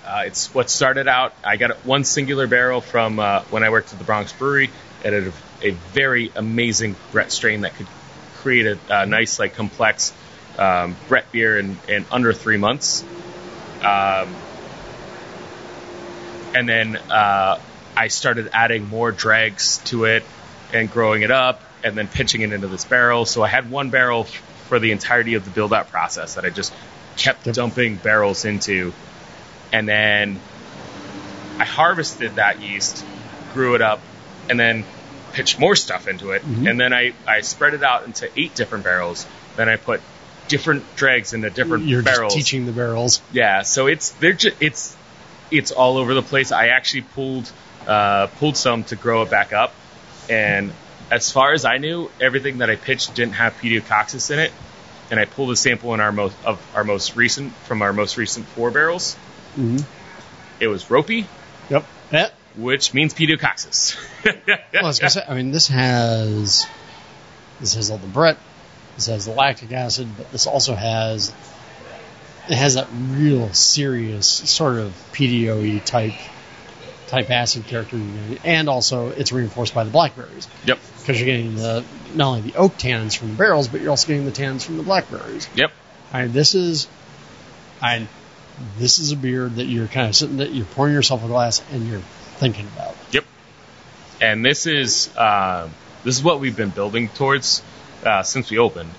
Uh, it's what started out. I got one singular barrel from uh, when I worked at the Bronx Brewery. It had a, a very amazing Brett strain that could create a, a nice, like, complex um, Brett beer in, in under three months. Um, and then uh, I started adding more dregs to it and growing it up and then pitching it into this barrel. So I had one barrel for the entirety of the build out process that I just kept dumping barrels into. And then I harvested that yeast, grew it up, and then pitched more stuff into it. Mhm. And then I, I spread it out into eight different barrels. Then I put different dregs into different you're barrels. just teaching the barrels? Yeah, so it's they're ju- it's it's all over the place. I actually pulled uh, pulled some to grow it back up, and as far as I knew, everything that I pitched didn't have pediococcus in it. And I pulled a sample in our most of our most recent from our most recent four barrels. Mm-hmm. It was ropey, Yep. Yeah. which means pediococcus. Well, I was gonna say, I mean, this has this has all the Brett, this has the lactic acid, but this also has it has that real serious sort of pedio type type acid character, and also it's reinforced by the blackberries yep, because you're getting the not only the oak tannins from the barrels, but you're also getting the tannins from the blackberries. yep. I mean, this is, I, this is a beer that you're kind of sitting, that you're pouring yourself a glass and you're thinking about. Yep. And this is uh, this is what we've been building towards uh, since we opened.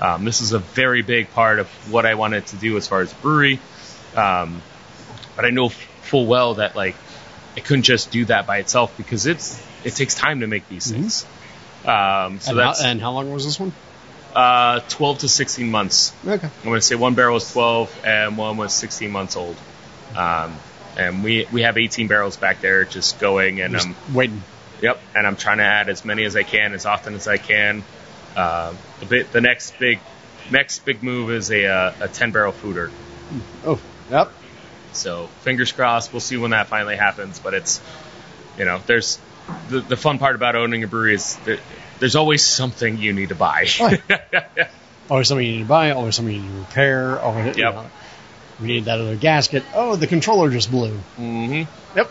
Um, this is a very big part of what I wanted to do as far as brewery. Um, but I know full well that like I couldn't just do that by itself because it's it takes time to make these things. Um, so and, how, and how long was this one? Uh, 12 to 16 months. Okay. I'm going to say one barrel was 12 and one was 16 months old. Um, and we we have 18 barrels back there just going, and Just um, waiting. yep, and I'm trying to add as many as I can as often as I can. Uh, the bit the next big next big move is a uh, a 10 barrel foeder. Oh, yep. So fingers crossed, we'll see when that finally happens. But it's you know there's the the fun part about owning a brewery is that there's always something you need to buy. Right. Always something you need to buy. Always something you need to repair. Always, you Yep. know, we need that other gasket. Oh, the controller just blew. Mm-hmm. Yep.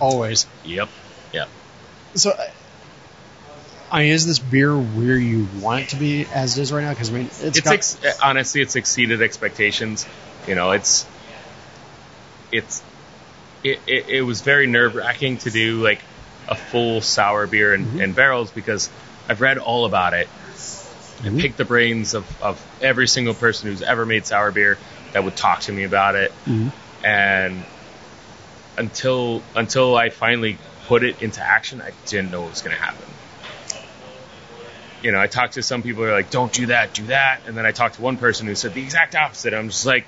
Always. Yep. Yep. So, I mean, is this beer where you want it to be as it is right now? Because I mean, it's, it's got, ex- honestly it's exceeded expectations you know it's it's it, it, it was very nerve wracking to do like a full sour beer in, in barrels because I've read all about it and Mhm. picked the brains of, of every single person who's ever made sour beer that would talk to me about it Mhm. and until until I finally put it into action I didn't know what was going to happen you know, I talked to some people who are like, don't do that, do that. And then I talked to one person who said the exact opposite. I'm just like,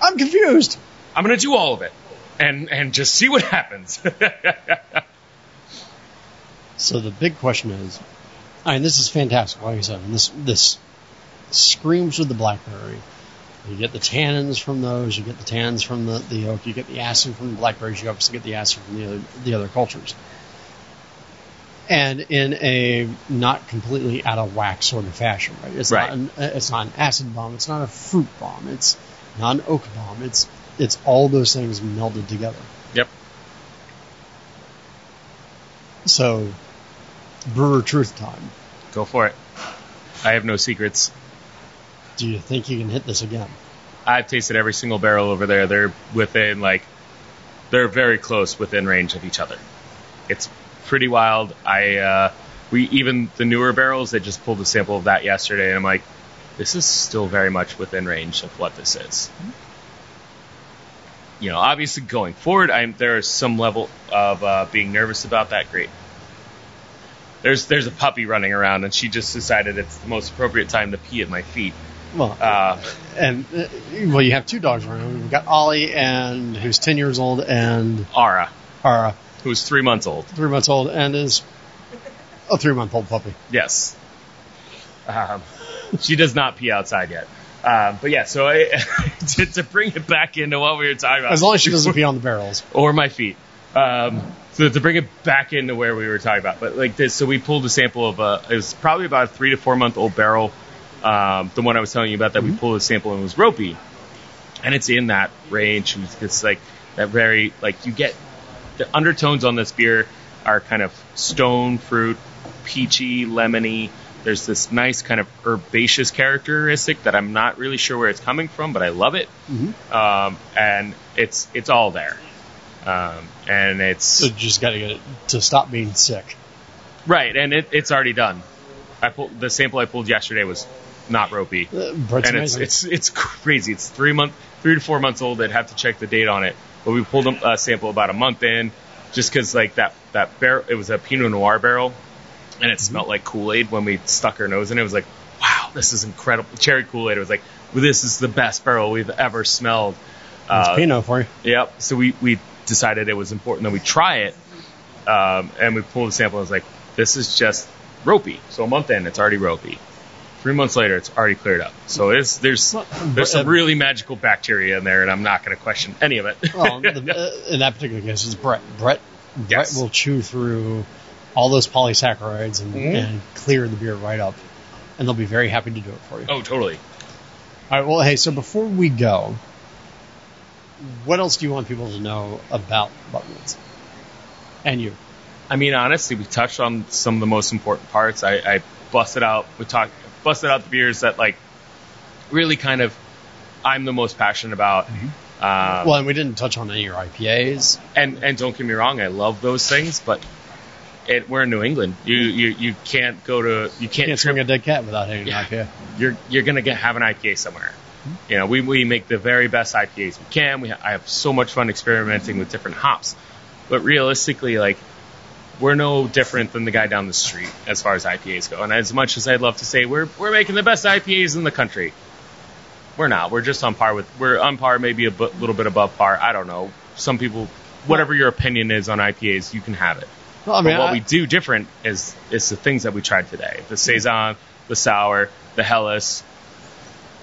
I'm confused. I'm going to do all of it and, and just see what happens. So the big question is, I mean, this is fantastic. Like I said, and this this screams with the blackberry. You get the tannins from those. You get the tannins from the, the oak. You get the acid from the blackberries. You obviously get the acid from the other the other cultures. And in a not completely out of whack sort of fashion, right? It's Right. not an, it's not an acid bomb. It's not a fruit bomb. It's not an oak bomb. It's it's all those things melded together. yep. So, brewer truth time. Go for it. I have no secrets. Do you think you can hit this again? I've tasted every single barrel over there. They're within like, they're very close within range of each other. It's pretty wild. I, uh, we, even the newer barrels, they just pulled a sample of that yesterday and I'm like, this is still very much within range of what this is. You know, obviously going forward, I'm, there is some level of uh, being nervous about that. Great. There's there's a puppy running around, and she just decided it's the most appropriate time to pee at my feet. Well, Uh, and uh, well, you have two dogs around. We've got Ollie, and who's ten years old, and Ara, Ara, who's three months old. three months old, and is a three-month-old puppy. Yes. Um, she does not pee outside yet. Um, but yeah, so I, to, to bring it back into what we were talking about, As long as she doesn't pee on the barrels. or my feet. Um, so to bring it back into where we were talking about, but like this, so we pulled a sample of a, it was probably about a three to four month old barrel. Um, the one I was telling you about that we pulled a sample and it was ropey, and it's in that range. It's like that very like you get the undertones on this beer are kind of stone fruit, peachy, lemony. There's this nice kind of herbaceous characteristic that I'm not really sure where it's coming from, but I love it. Mhm. Um, and it's it's all there. Um, and it's So just got to get it to stop being sick. right, and it, it's already done. I pulled the sample I pulled yesterday was not ropey, Uh, and it's it's it's crazy. It's three month, three to four months old. I'd have to check the date on it, but we pulled a, a sample about a month in, just because like that that barrel, it was a Pinot Noir barrel, and it smelled like Kool Aid when we stuck our nose in it. It was like, wow, this is incredible. Cherry Kool Aid. It was like, well, this is the best barrel we've ever smelled. Uh, Pinot for you. Yep. So we, we decided it was important that we try it, um, and we pulled the sample. and was like, this is just ropey. So a month in, it's already ropey. Three months later, it's already cleared up. So it's, there's there's some uh, really magical bacteria in there, and I'm not going to question any of it. Well, the, uh, in that particular case, it's Brett. Brett, Brett Yes. will chew through all those polysaccharides and, Mhm. and clear the beer right up, and they'll be very happy to do it for you. oh, totally. All right. Well, hey. So before we go, what else do you want people to know about Buttonwoods and you? I mean, honestly, we touched on some of the most important parts. I, I busted out, we talked, busted out the beers that like really kind of I'm the most passionate about. Um, Well, and we didn't touch on any of your IPAs. and and don't get me wrong, I love those things, but it, we're in New England. You you you can't go to you can't, Can't swing a dead cat without hitting Yeah. an IPA. you're you're gonna get have an IPA somewhere. You know, we we make the very best IPAs we can. We ha- I have so much fun experimenting with different hops, but realistically, like we're no different than the guy down the street as far as IPAs go. And as much as I'd love to say we're we're making the best IPAs in the country, we're not. We're just on par with we're on par, maybe a bu- little bit above par. I don't know. Some people, whatever your opinion is on IPAs, you can have it. Well, I mean, but what I- we do different is is the things that we tried today: the saison, the sour, the Helles.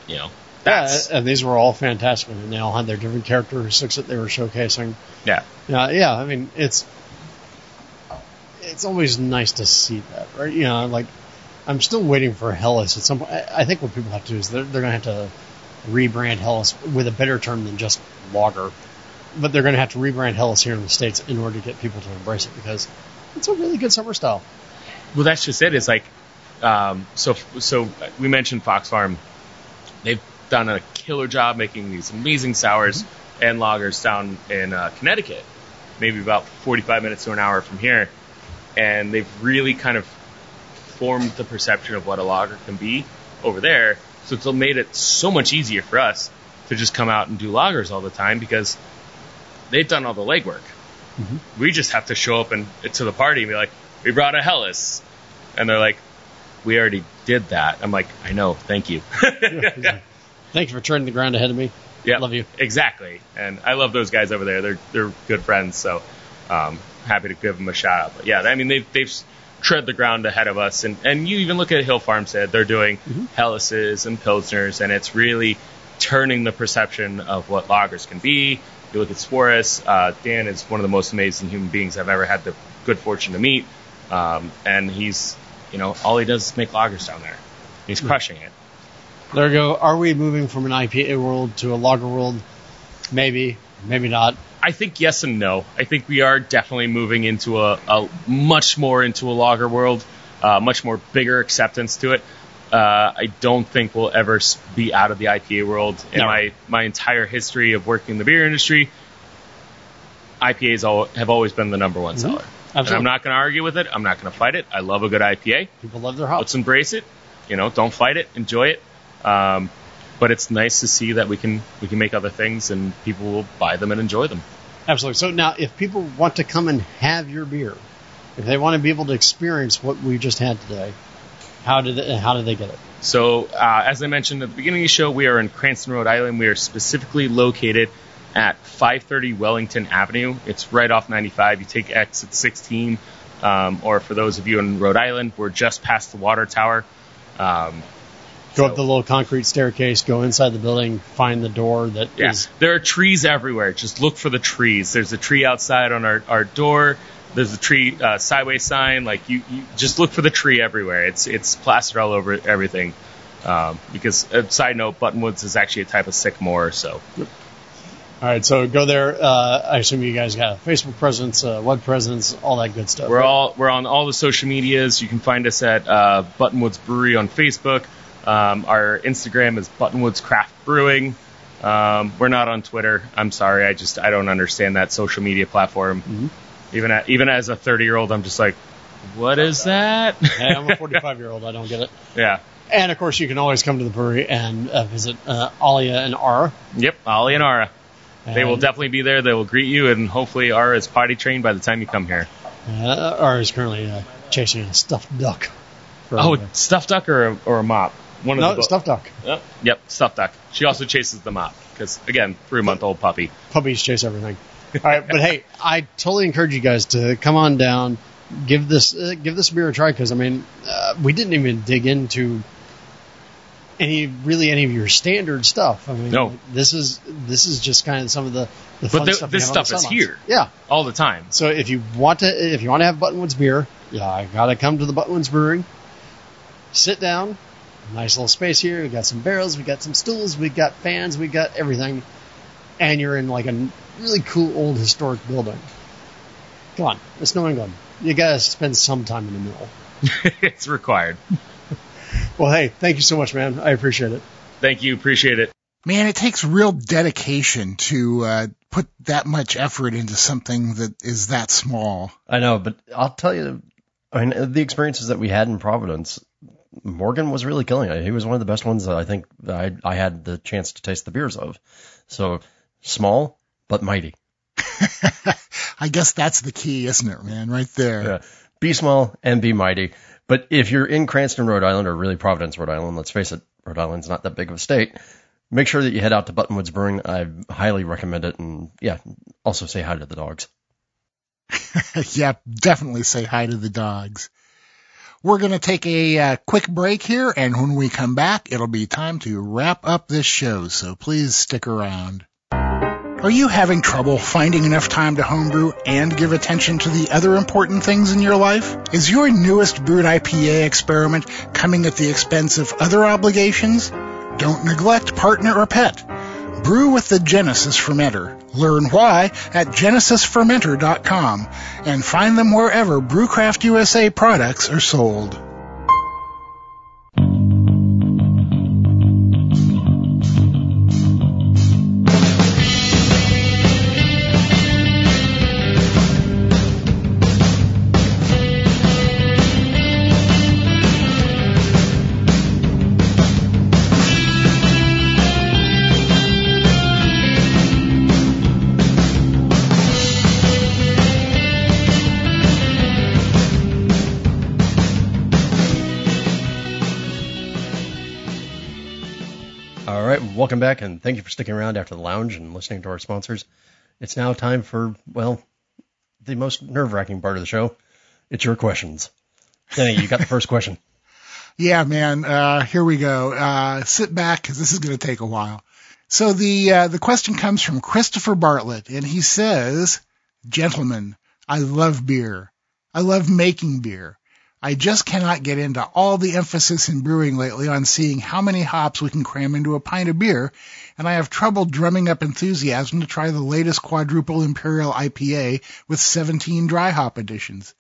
You know, that's yeah, and these were all fantastic, and they all had their different characteristics that they were showcasing. yeah. Yeah, yeah. I mean, it's it's always nice to see that, right? You know, like I'm still waiting for Helles at some point. I I think what people have to do is they're, they're going to have to rebrand Helles with a better term than just lager, but they're going to have to rebrand Helles here in the states in order to get people to embrace it because it's a really good summer style. Well, that's just it. It's like, um, so so we mentioned Fox Farm. They've done a killer job making these amazing sours and lagers down in uh, Connecticut, maybe about 45 minutes to an hour from here, and they've really kind of formed the perception of what a lager can be over there. So it's made it so much easier for us to just come out and do lagers all the time because they've done all the legwork. We just have to show up and to the party and be like, "We brought a Helles," and they're like, "We already did that." I'm like, "I know, thank you." Thank you for turning the ground ahead of me. Yeah, Love you. Exactly, and I love those guys over there. They're they're good friends, so um, happy to give them a shout out. But yeah, I mean they've they've tread the ground ahead of us, and and you even look at Hill Farmstead, they're doing Helleses and Pilsners, and it's really turning the perception of what lagers can be. You look at Suarez, uh, Dan is one of the most amazing human beings I've ever had the good fortune to meet, um, and he's you know all he does is make lagers down there. He's crushing it. There we go. Are we moving from an IPA world to a lager world? Maybe, maybe not. I think yes and no. I think we are definitely moving into a, a much more into a lager world, uh, much more bigger acceptance to it. Uh, I don't think we'll ever be out of the IPA world. In No. my my entire history of working in the beer industry, IPAs all, have always been the number one seller. Mm-hmm. Absolutely. I'm not going to argue with it. I'm not going to fight it. I love a good IPA. People love their hops. Let's embrace it. You know, don't fight it. Enjoy it. Um, but it's nice to see that we can we can make other things and people will buy them and enjoy them. Absolutely. So now, if people want to come and have your beer, if they want to be able to experience what we just had today, how did they, how do they get it? So, uh, as I mentioned at the beginning of the show, we are in Cranston, Rhode Island. We are specifically located at 530 Wellington Avenue. It's right off 95. You take exit 16, um, or for those of you in Rhode Island, we're just past the water tower. Um, Go So- up the little concrete staircase, go inside the building, find the door that is. yeah, there are trees everywhere. Just look for the trees. There's a tree outside on our, our door. There's a tree uh, sideway sign. Like you, you just look for the tree everywhere. It's it's plastered all over everything. Um, because uh, side note, buttonwoods is actually a type of sycamore. So Yep. All right, so go there. Uh, I assume you guys got a Facebook presence, uh, web presence, all that good stuff. We're all we're on all the social medias. You can find us at uh, Buttonwoods Brewery on Facebook. Um, our Instagram is Buttonwoods Craft Brewing. Um, we're not on Twitter. I'm sorry. I just I don't understand that social media platform. Mm-hmm. Even at, even as a 30 year old, I'm just like, what is that? Hey, I'm a 45 year old. I don't get it. yeah. And of course, you can always come to the brewery and uh, visit uh, Alia and Ara. Yep. Ollie and Ara. They will definitely be there. They will greet you, and hopefully Ara is potty trained by the time you come here. Uh, Ara is currently uh, chasing a stuffed duck. Oh, everybody. stuffed duck or a, or a mop? One of no, the bo- stuffed duck. Yep. Yep. Stuffed duck. She also chases the mop because again, three month old puppy. Puppies chase everything. All right, but hey, I totally encourage you guys to come on down, give this uh, give this beer a try because I mean, uh, we didn't even dig into any really any of your standard stuff. I mean, No. this is this is just kind of some of the the But fun the- stuff. this stuff is here. Yeah. all the time. So if you want to if you want to have Buttonwoods beer, yeah, I gotta come to the Buttonwoods Brewing. Sit down. Nice little space here. We got some barrels. We got some stools. We got fans. We got everything. And you're in like a really cool old historic building. Come on, it's New England. You gotta spend some time in the middle. it's required. Well, hey, thank you so much, man. I appreciate it. Thank you. Appreciate it. Man, it takes real dedication to uh, put that much effort into something that is that small. I know, but I'll tell you, I mean, the experiences that we had in Providence, Morgan was really killing it. He was one of the best ones that I think I, I had the chance to taste the beers of. So small but mighty. I guess that's the key, isn't it, man? Right there. Yeah. Be small and be mighty. But if you're in Cranston, Rhode Island, or really Providence, Rhode Island, let's face it, Rhode Island's not that big of a state. Make sure that you head out to Buttonwoods Brewing. I highly recommend it. And yeah, also say hi to the dogs. yeah, definitely say hi to the dogs. We're going to take a uh, quick break here, and when we come back, it'll be time to wrap up this show, so please stick around. Are you having trouble finding enough time to homebrew and give attention to the other important things in your life? Is your newest brewed IPA experiment coming at the expense of other obligations? Don't neglect partner or pet. Brew with the Genesis Fermenter. Learn why at genesisfermenter.com and find them wherever Brewcraft USA products are sold. Welcome back, and thank you for sticking around after the lounge and listening to our sponsors. It's now time for, well, the most nerve wracking part of the show. It's your questions. Denny, you got the first question. yeah, man. Uh, here we go. Uh, sit back because this is going to take a while. So the uh, the question comes from Christopher Bartlett, and he says, "Gentlemen, I love beer. I love making beer. I just cannot get into all the emphasis in brewing lately on seeing how many hops we can cram into a pint of beer, and I have trouble drumming up enthusiasm to try the latest quadruple imperial IPA with 17 dry hop additions.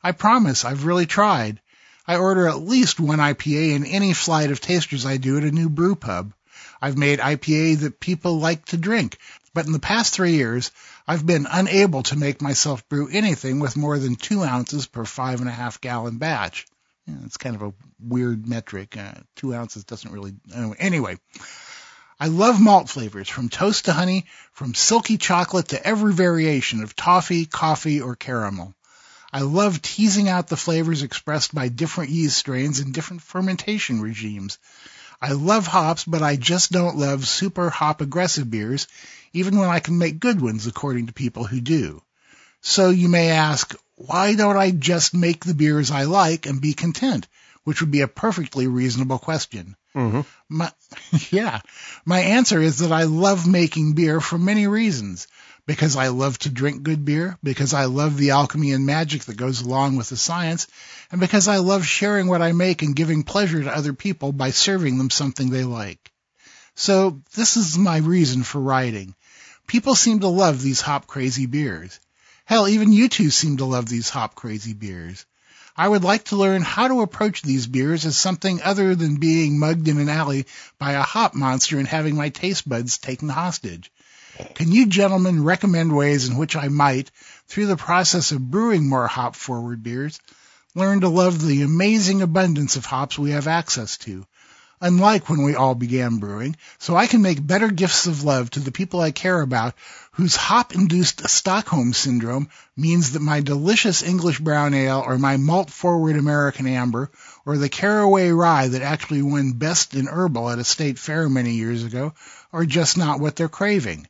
I promise I've really tried. I order at least one IPA in any flight of tasters I do at a new brew pub. I've made IPA that people like to drink, but in the past three years, I've been unable to make myself brew anything with more than two ounces per five and a half gallon batch. Yeah, it's kind of a weird metric. Uh, two ounces doesn't really. Anyway, anyway, I love malt flavors from toast to honey, from silky chocolate to every variation of toffee, coffee, or caramel. I love teasing out the flavors expressed by different yeast strains and different fermentation regimes. I love hops, but I just don't love super hop aggressive beers, even when I can make good ones according to people who do. So you may ask, why don't I just make the beers I like and be content? Which would be a perfectly reasonable question. Mm-hmm. My, yeah, my answer is that I love making beer for many reasons. Because I love to drink good beer, because I love the alchemy and magic that goes along with the science, and because I love sharing what I make and giving pleasure to other people by serving them something they like. So this is my reason for writing. People seem to love these hop crazy beers. Hell, even you two seem to love these hop crazy beers. I would like to learn how to approach these beers as something other than being mugged in an alley by a hop monster and having my taste buds taken hostage. Can you gentlemen recommend ways in which I might, through the process of brewing more hop forward beers, learn to love the amazing abundance of hops we have access to? Unlike when we all began brewing, so I can make better gifts of love to the people I care about whose hop-induced Stockholm syndrome means that my delicious English brown ale or my malt-forward American amber or the caraway rye that actually won best in herbal at a state fair many years ago are just not what they're craving.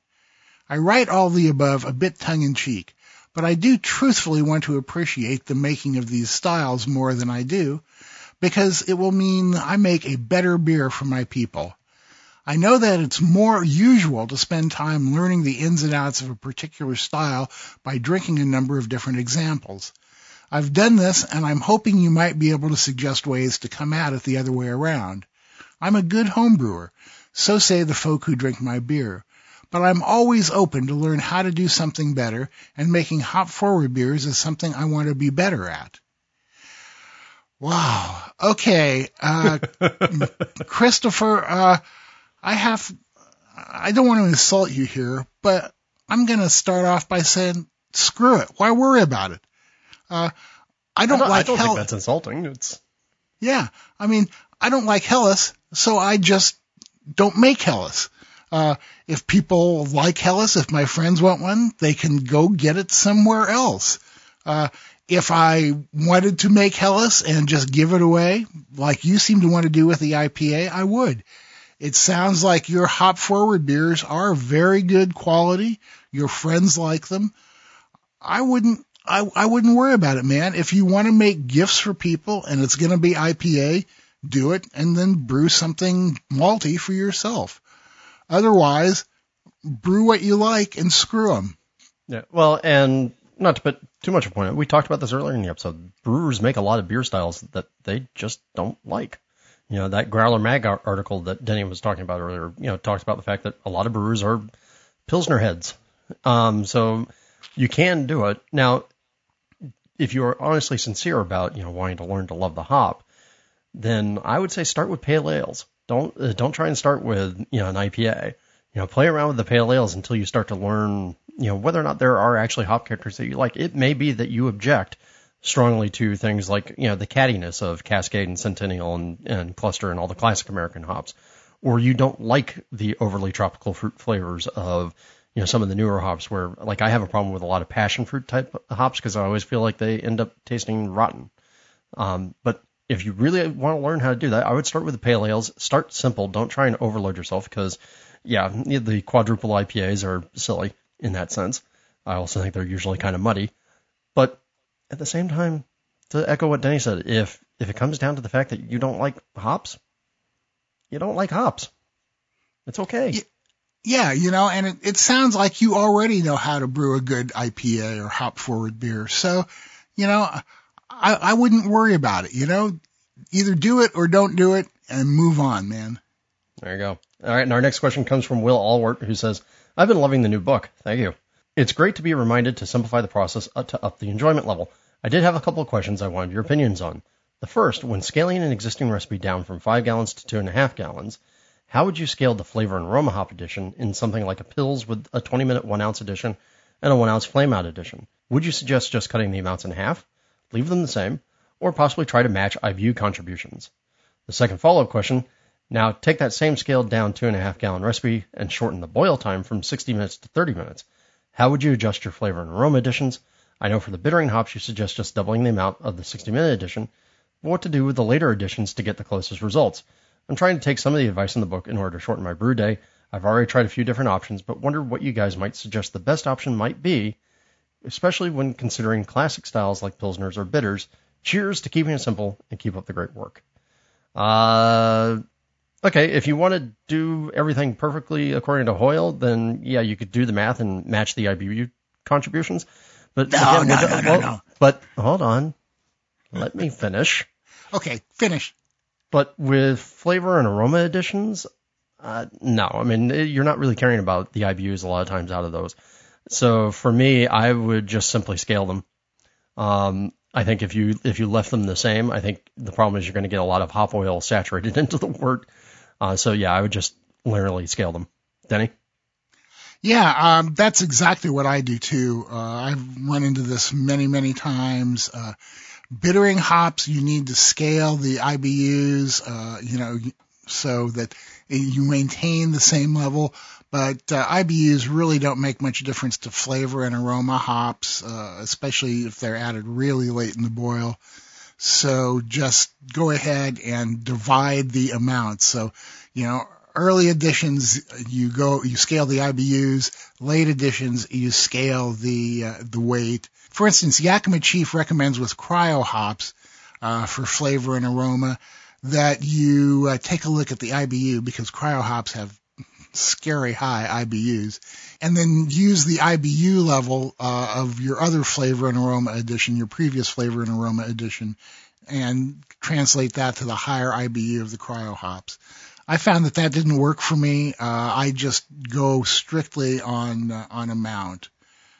I write all the above a bit tongue-in-cheek, but I do truthfully want to appreciate the making of these styles more than I do, because it will mean I make a better beer for my people. I know that it's more usual to spend time learning the ins and outs of a particular style by drinking a number of different examples. I've done this and I'm hoping you might be able to suggest ways to come at it the other way around. I'm a good home brewer, so say the folk who drink my beer, but I'm always open to learn how to do something better and making hop forward beers is something I want to be better at. Wow. Okay. Uh, Christopher, uh, I have, I don't want to insult you here, but I'm going to start off by saying, screw it. Why worry about it? Uh, I don't, I don't like I don't Hell- think that's insulting. It's, yeah. I mean, I don't like Helles, so I just don't make Helles. Uh, if people like Helles, if my friends want one, they can go get it somewhere else. Uh, if I wanted to make Helles and just give it away, like you seem to want to do with the IPA, I would. It sounds like your hop forward beers are very good quality. Your friends like them. I wouldn't I, I wouldn't worry about it, man. If you want to make gifts for people and it's going to be IPA, do it and then brew something malty for yourself. Otherwise, brew what you like and screw them. Yeah. Well, and not to put too much of a point, we talked about this earlier in the episode. Brewers make a lot of beer styles that they just don't like. You know, that Growler Mag article that Denny was talking about earlier, you know, talks about the fact that a lot of brewers are Pilsner heads. Um, so you can do it. Now, if you're honestly sincere about, you know, wanting to learn to love the hop, then I would say start with pale ales. Don't uh, don't try and start with you know an IPA. You know, play around with the pale ales until you start to learn you know whether or not there are actually hop characters that you like. It may be that you object strongly to things like you know the cattiness of Cascade and Centennial and, and Cluster and all the classic American hops, or you don't like the overly tropical fruit flavors of you know some of the newer hops where like I have a problem with a lot of passion fruit type hops because I always feel like they end up tasting rotten. Um, but if you really want to learn how to do that, I would start with the pale ales. Start simple. Don't try and overload yourself because, yeah, the quadruple IPAs are silly in that sense. I also think they're usually kind of muddy. But at the same time, to echo what Denny said, if if it comes down to the fact that you don't like hops, you don't like hops. It's okay. Yeah, you know, and it, it sounds like you already know how to brew a good IPA or hop forward beer. So, you know, I, I wouldn't worry about it. You know, either do it or don't do it and move on, man. There you go. All right. And our next question comes from Will Alworth, who says, I've been loving the new book. Thank you. It's great to be reminded to simplify the process to up the enjoyment level. I did have a couple of questions I wanted your opinions on. The first, when scaling an existing recipe down from 5 gallons to 2.5 gallons, how would you scale the flavor and aroma hop edition in something like a Pils with a 20 minute 1 ounce edition and a 1 ounce flame out edition? Would you suggest just cutting the amounts in half? leave them the same, or possibly try to match IBU contributions. The second follow-up question, now take that same scaled down two and a half gallon recipe and shorten the boil time from 60 minutes to 30 minutes. How would you adjust your flavor and aroma additions? I know for the bittering hops you suggest just doubling the amount of the 60 minute addition, but what to do with the later additions to get the closest results? I'm trying to take some of the advice in the book in order to shorten my brew day. I've already tried a few different options, but wonder what you guys might suggest the best option might be especially when considering classic styles like Pilsners or bitters. Cheers to keeping it simple and keep up the great work. Uh, okay, if you want to do everything perfectly according to Hoyle, then yeah, you could do the math and match the IBU contributions. But no, again, no, no, no, well, no. But hold on, let me finish. Okay, finish. But with flavor and aroma additions, uh, no, I mean you're not really caring about the IBUs a lot of times out of those. So for me, I would just simply scale them. Um, I think if you if you left them the same, I think the problem is you're going to get a lot of hop oil saturated into the wort. Uh, so yeah, I would just literally scale them. Denny. Yeah, um, that's exactly what I do too. Uh, I've run into this many, many times. Uh, bittering hops, you need to scale the IBUs, uh, you know, so that you maintain the same level but uh, IBUs really don't make much difference to flavor and aroma hops, uh, especially if they're added really late in the boil. So just go ahead and divide the amount. So, you know, early additions you go you scale the IBUs, late additions you scale the uh, the weight. For instance, Yakima Chief recommends with cryo hops uh, for flavor and aroma that you uh, take a look at the IBU because cryo hops have scary high IBUs, and then use the IBU level uh, of your other flavor and aroma addition, your previous flavor and aroma addition, and translate that to the higher IBU of the cryo hops. I found that that didn't work for me. Uh, I just go strictly on uh, on amount.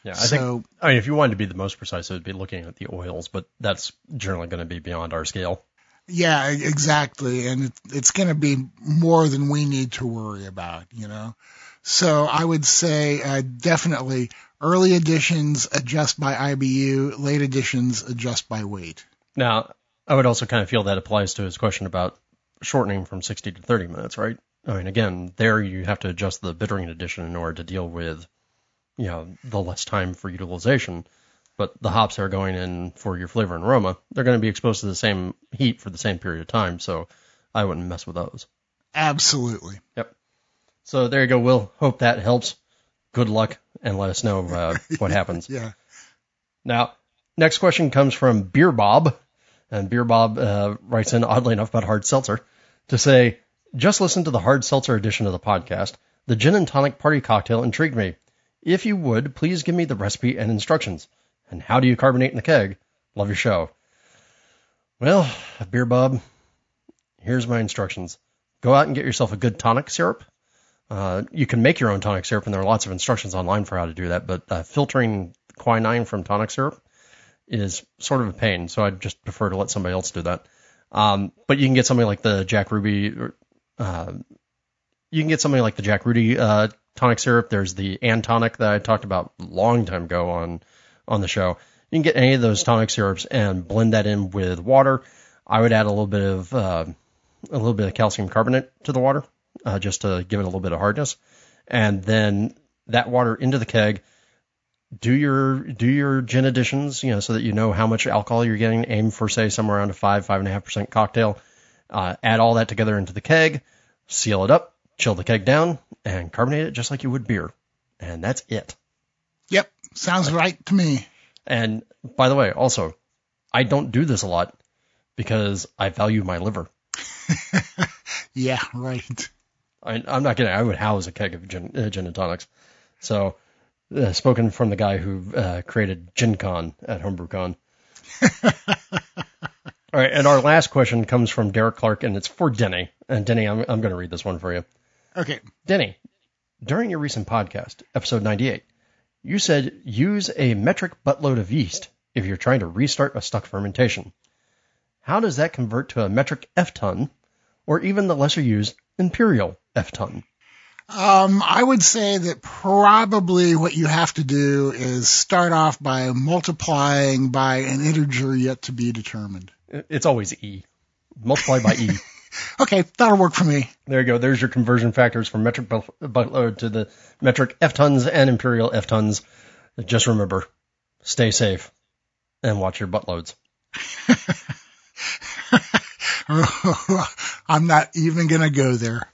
Yeah, I so, think. I mean, if you wanted to be the most precise, it would be looking at the oils, but that's generally going to be beyond our scale. Yeah, exactly. And it, it's going to be more than we need to worry about, you know? So I would say uh, definitely early editions adjust by IBU, late editions adjust by weight. Now, I would also kind of feel that applies to his question about shortening from 60 to 30 minutes, right? I mean, again, there you have to adjust the bittering addition in order to deal with, you know, the less time for utilization. But the hops are going in for your flavor and aroma, they're going to be exposed to the same heat for the same period of time. So I wouldn't mess with those. Absolutely. Yep. So there you go, Will. Hope that helps. Good luck and let us know uh, what happens. Yeah. Now, next question comes from Beer Bob. And Beer Bob uh, writes in, oddly enough, about hard seltzer to say, just listen to the hard seltzer edition of the podcast. The gin and tonic party cocktail intrigued me. If you would, please give me the recipe and instructions. And how do you carbonate in the keg? Love your show. Well, Beer Bob, here's my instructions. Go out and get yourself a good tonic syrup. Uh, you can make your own tonic syrup, and there are lots of instructions online for how to do that. But uh, filtering quinine from tonic syrup is sort of a pain, so I'd just prefer to let somebody else do that. Um, but you can get something like the Jack Ruby. Uh, you can get something like the Jack Rudy uh, tonic syrup. There's the Antonic that I talked about long time ago on on the show. You can get any of those tonic syrups and blend that in with water. I would add a little bit of uh, a little bit of calcium carbonate to the water uh, just to give it a little bit of hardness, and then that water into the keg. Do your do your gin additions, you know, so that you know how much alcohol you're getting. Aim for say somewhere around a five five and a half percent cocktail. Uh, add all that together into the keg, seal it up, chill the keg down, and carbonate it just like you would beer. And that's it. Yep. Sounds right to me. And by the way, also, I don't do this a lot because I value my liver. Yeah, right. I, I'm not kidding. I would house a keg of gin, uh, gin and tonics. So, uh, spoken from the guy who uh, created GinCon at HomebrewCon. All right, and our last question comes from Derek Clark, and it's for Denny. And Denny, I'm, I'm going to read this one for you. Okay. Denny, during your recent podcast, episode 98, you said use a metric buttload of yeast if you're trying to restart a stuck fermentation. How does that convert to a metric F ton, or even the lesser used imperial F ton? Um, I would say that probably what you have to do is start off by multiplying by an integer yet to be determined. It's always E. Multiply by E. Okay, that'll work for me. There you go. There's your conversion factors from metric bu- buttload to the metric F tons and imperial F tons. Just remember, stay safe and watch your buttloads. I'm not even going to go there.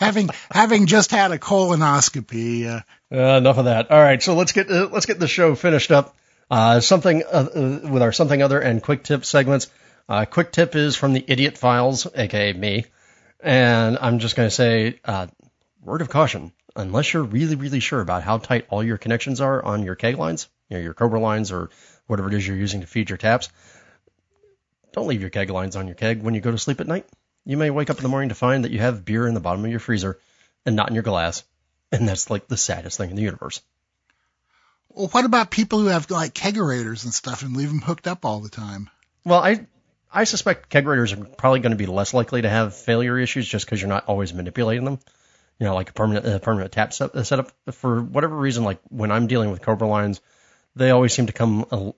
having having just had a colonoscopy, uh, Uh, enough of that. All right, so let's get uh, let's get the show finished up. Uh, something uh, uh, with our something other and quick tip segments. Uh, quick tip is from the Idiot Files, aka me, and I'm just going to say, uh, word of caution: unless you're really really sure about how tight all your connections are on your keg lines, you know, your Cobra lines or whatever it is you're using to feed your taps, don't leave your keg lines on your keg when you go to sleep at night. You may wake up in the morning to find that you have beer in the bottom of your freezer and not in your glass, and that's like the saddest thing in the universe. well, what about people who have like kegerators and stuff and leave them hooked up all the time? Well, I I suspect keg kegerators are probably going to be less likely to have failure issues just because you're not always manipulating them. You know, like a permanent uh, permanent tap set, setup. For whatever reason, like when I'm dealing with Cobra lines, they always seem to come a,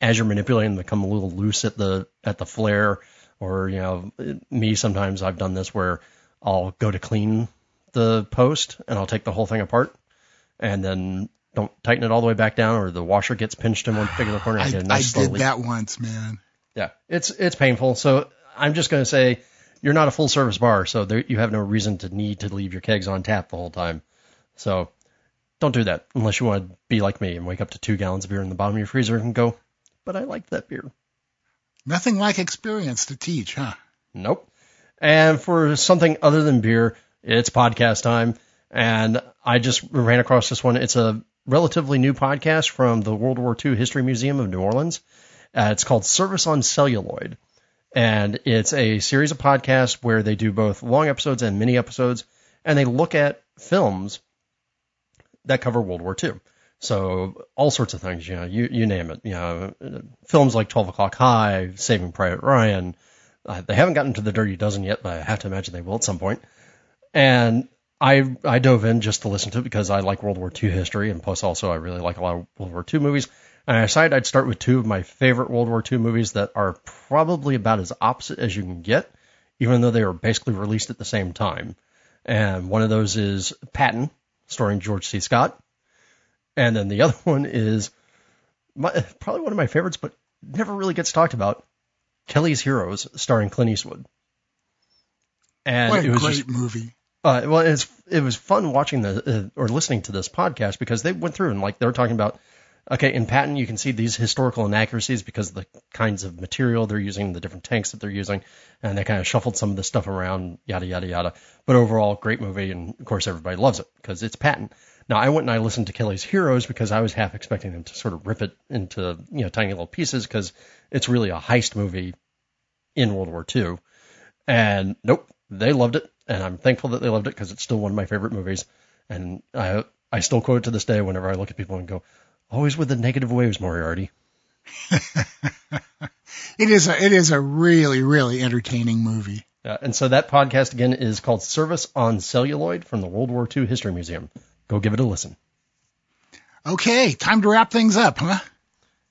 as you're manipulating them, come a little loose at the at the flare. Or you know, me sometimes I've done this where I'll go to clean the post and I'll take the whole thing apart and then don't tighten it all the way back down, or the washer gets pinched in one particular corner. I, a I did leak. that once, man. Yeah, it's it's painful. So I'm just going to say you're not a full service bar, so there, you have no reason to need to leave your kegs on tap the whole time. So don't do that unless you want to be like me and wake up to two gallons of beer in the bottom of your freezer and go, but I like that beer. Nothing like experience to teach, huh? Nope. And for something other than beer, it's podcast time. And I just ran across this one. It's a relatively new podcast from the World War II History Museum of New Orleans. Uh, it's called Service on Celluloid. And it's a series of podcasts where they do both long episodes and mini episodes. And they look at films that cover World War II. So all sorts of things, you know, you, you name it. You know, films like 12 O'Clock High, Saving Private Ryan. Uh, they haven't gotten to the Dirty Dozen yet, but I have to imagine they will at some point. And I I dove in just to listen to it because I like World War II history, and plus also I really like a lot of World War II movies. And I decided I'd start with two of my favorite World War II movies that are probably about as opposite as you can get even though they were basically released at the same time. And one of those is Patton, starring George C. Scott. And then the other one is my, probably one of my favorites, but never really gets talked about. Kelly's Heroes, starring Clint Eastwood. And what a it was great just, movie. uh, well, it's it was fun watching the uh, or listening to this podcast because they went through and like they were talking about. Okay, in Patton, you can see these historical inaccuracies because of the kinds of material they're using, the different tanks that they're using, and they kind of shuffled some of the stuff around, yada yada yada. But overall, great movie, and of course everybody loves it because it's Patton. Now I went and I listened to Kelly's Heroes because I was half expecting them to sort of rip it into you know tiny little pieces because it's really a heist movie in World War II. And nope, they loved it, and I'm thankful that they loved it because it's still one of my favorite movies. And I I still quote it to this day whenever I look at people and go, "Always with the negative waves, Moriarty." It is a it is a really really entertaining movie. Uh, and so that podcast again is called Service on Celluloid from the World War II History Museum. Go give it a listen. Okay, time to wrap things up, huh?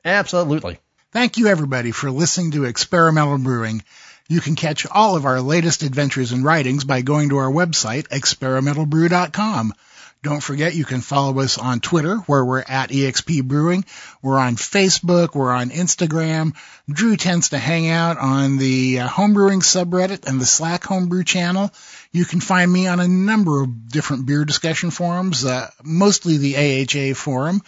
Absolutely. Thank you everybody for listening to Experimental Brewing. You can catch all of our latest adventures and writings by going to our website, experimentalbrew.com. Don't forget you can follow us on Twitter where we're at EXP Brewing. We're on Facebook. We're on Instagram. Drew tends to hang out on the uh, homebrewing subreddit and the Slack homebrew channel. You can find me on a number of different beer discussion forums, uh, mostly the AHA forum.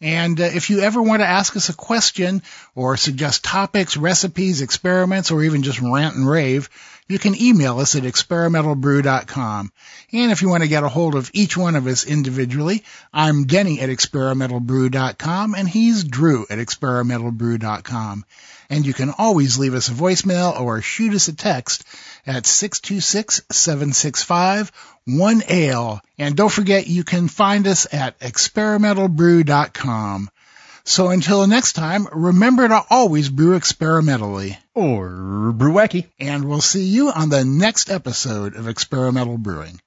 And uh, if you ever want to ask us a question or suggest topics, recipes, experiments, or even just rant and rave, you can email us at experimentalbrew.com. And if you want to get a hold of each one of us individually, I'm Denny at experimentalbrew.com and he's Drew at experimentalbrew.com. And you can always leave us a voicemail or shoot us a text at 626-765-1AL. And don't forget you can find us at experimentalbrew.com. So until next time, remember to always brew experimentally. Or brew wacky. And we'll see you on the next episode of Experimental Brewing.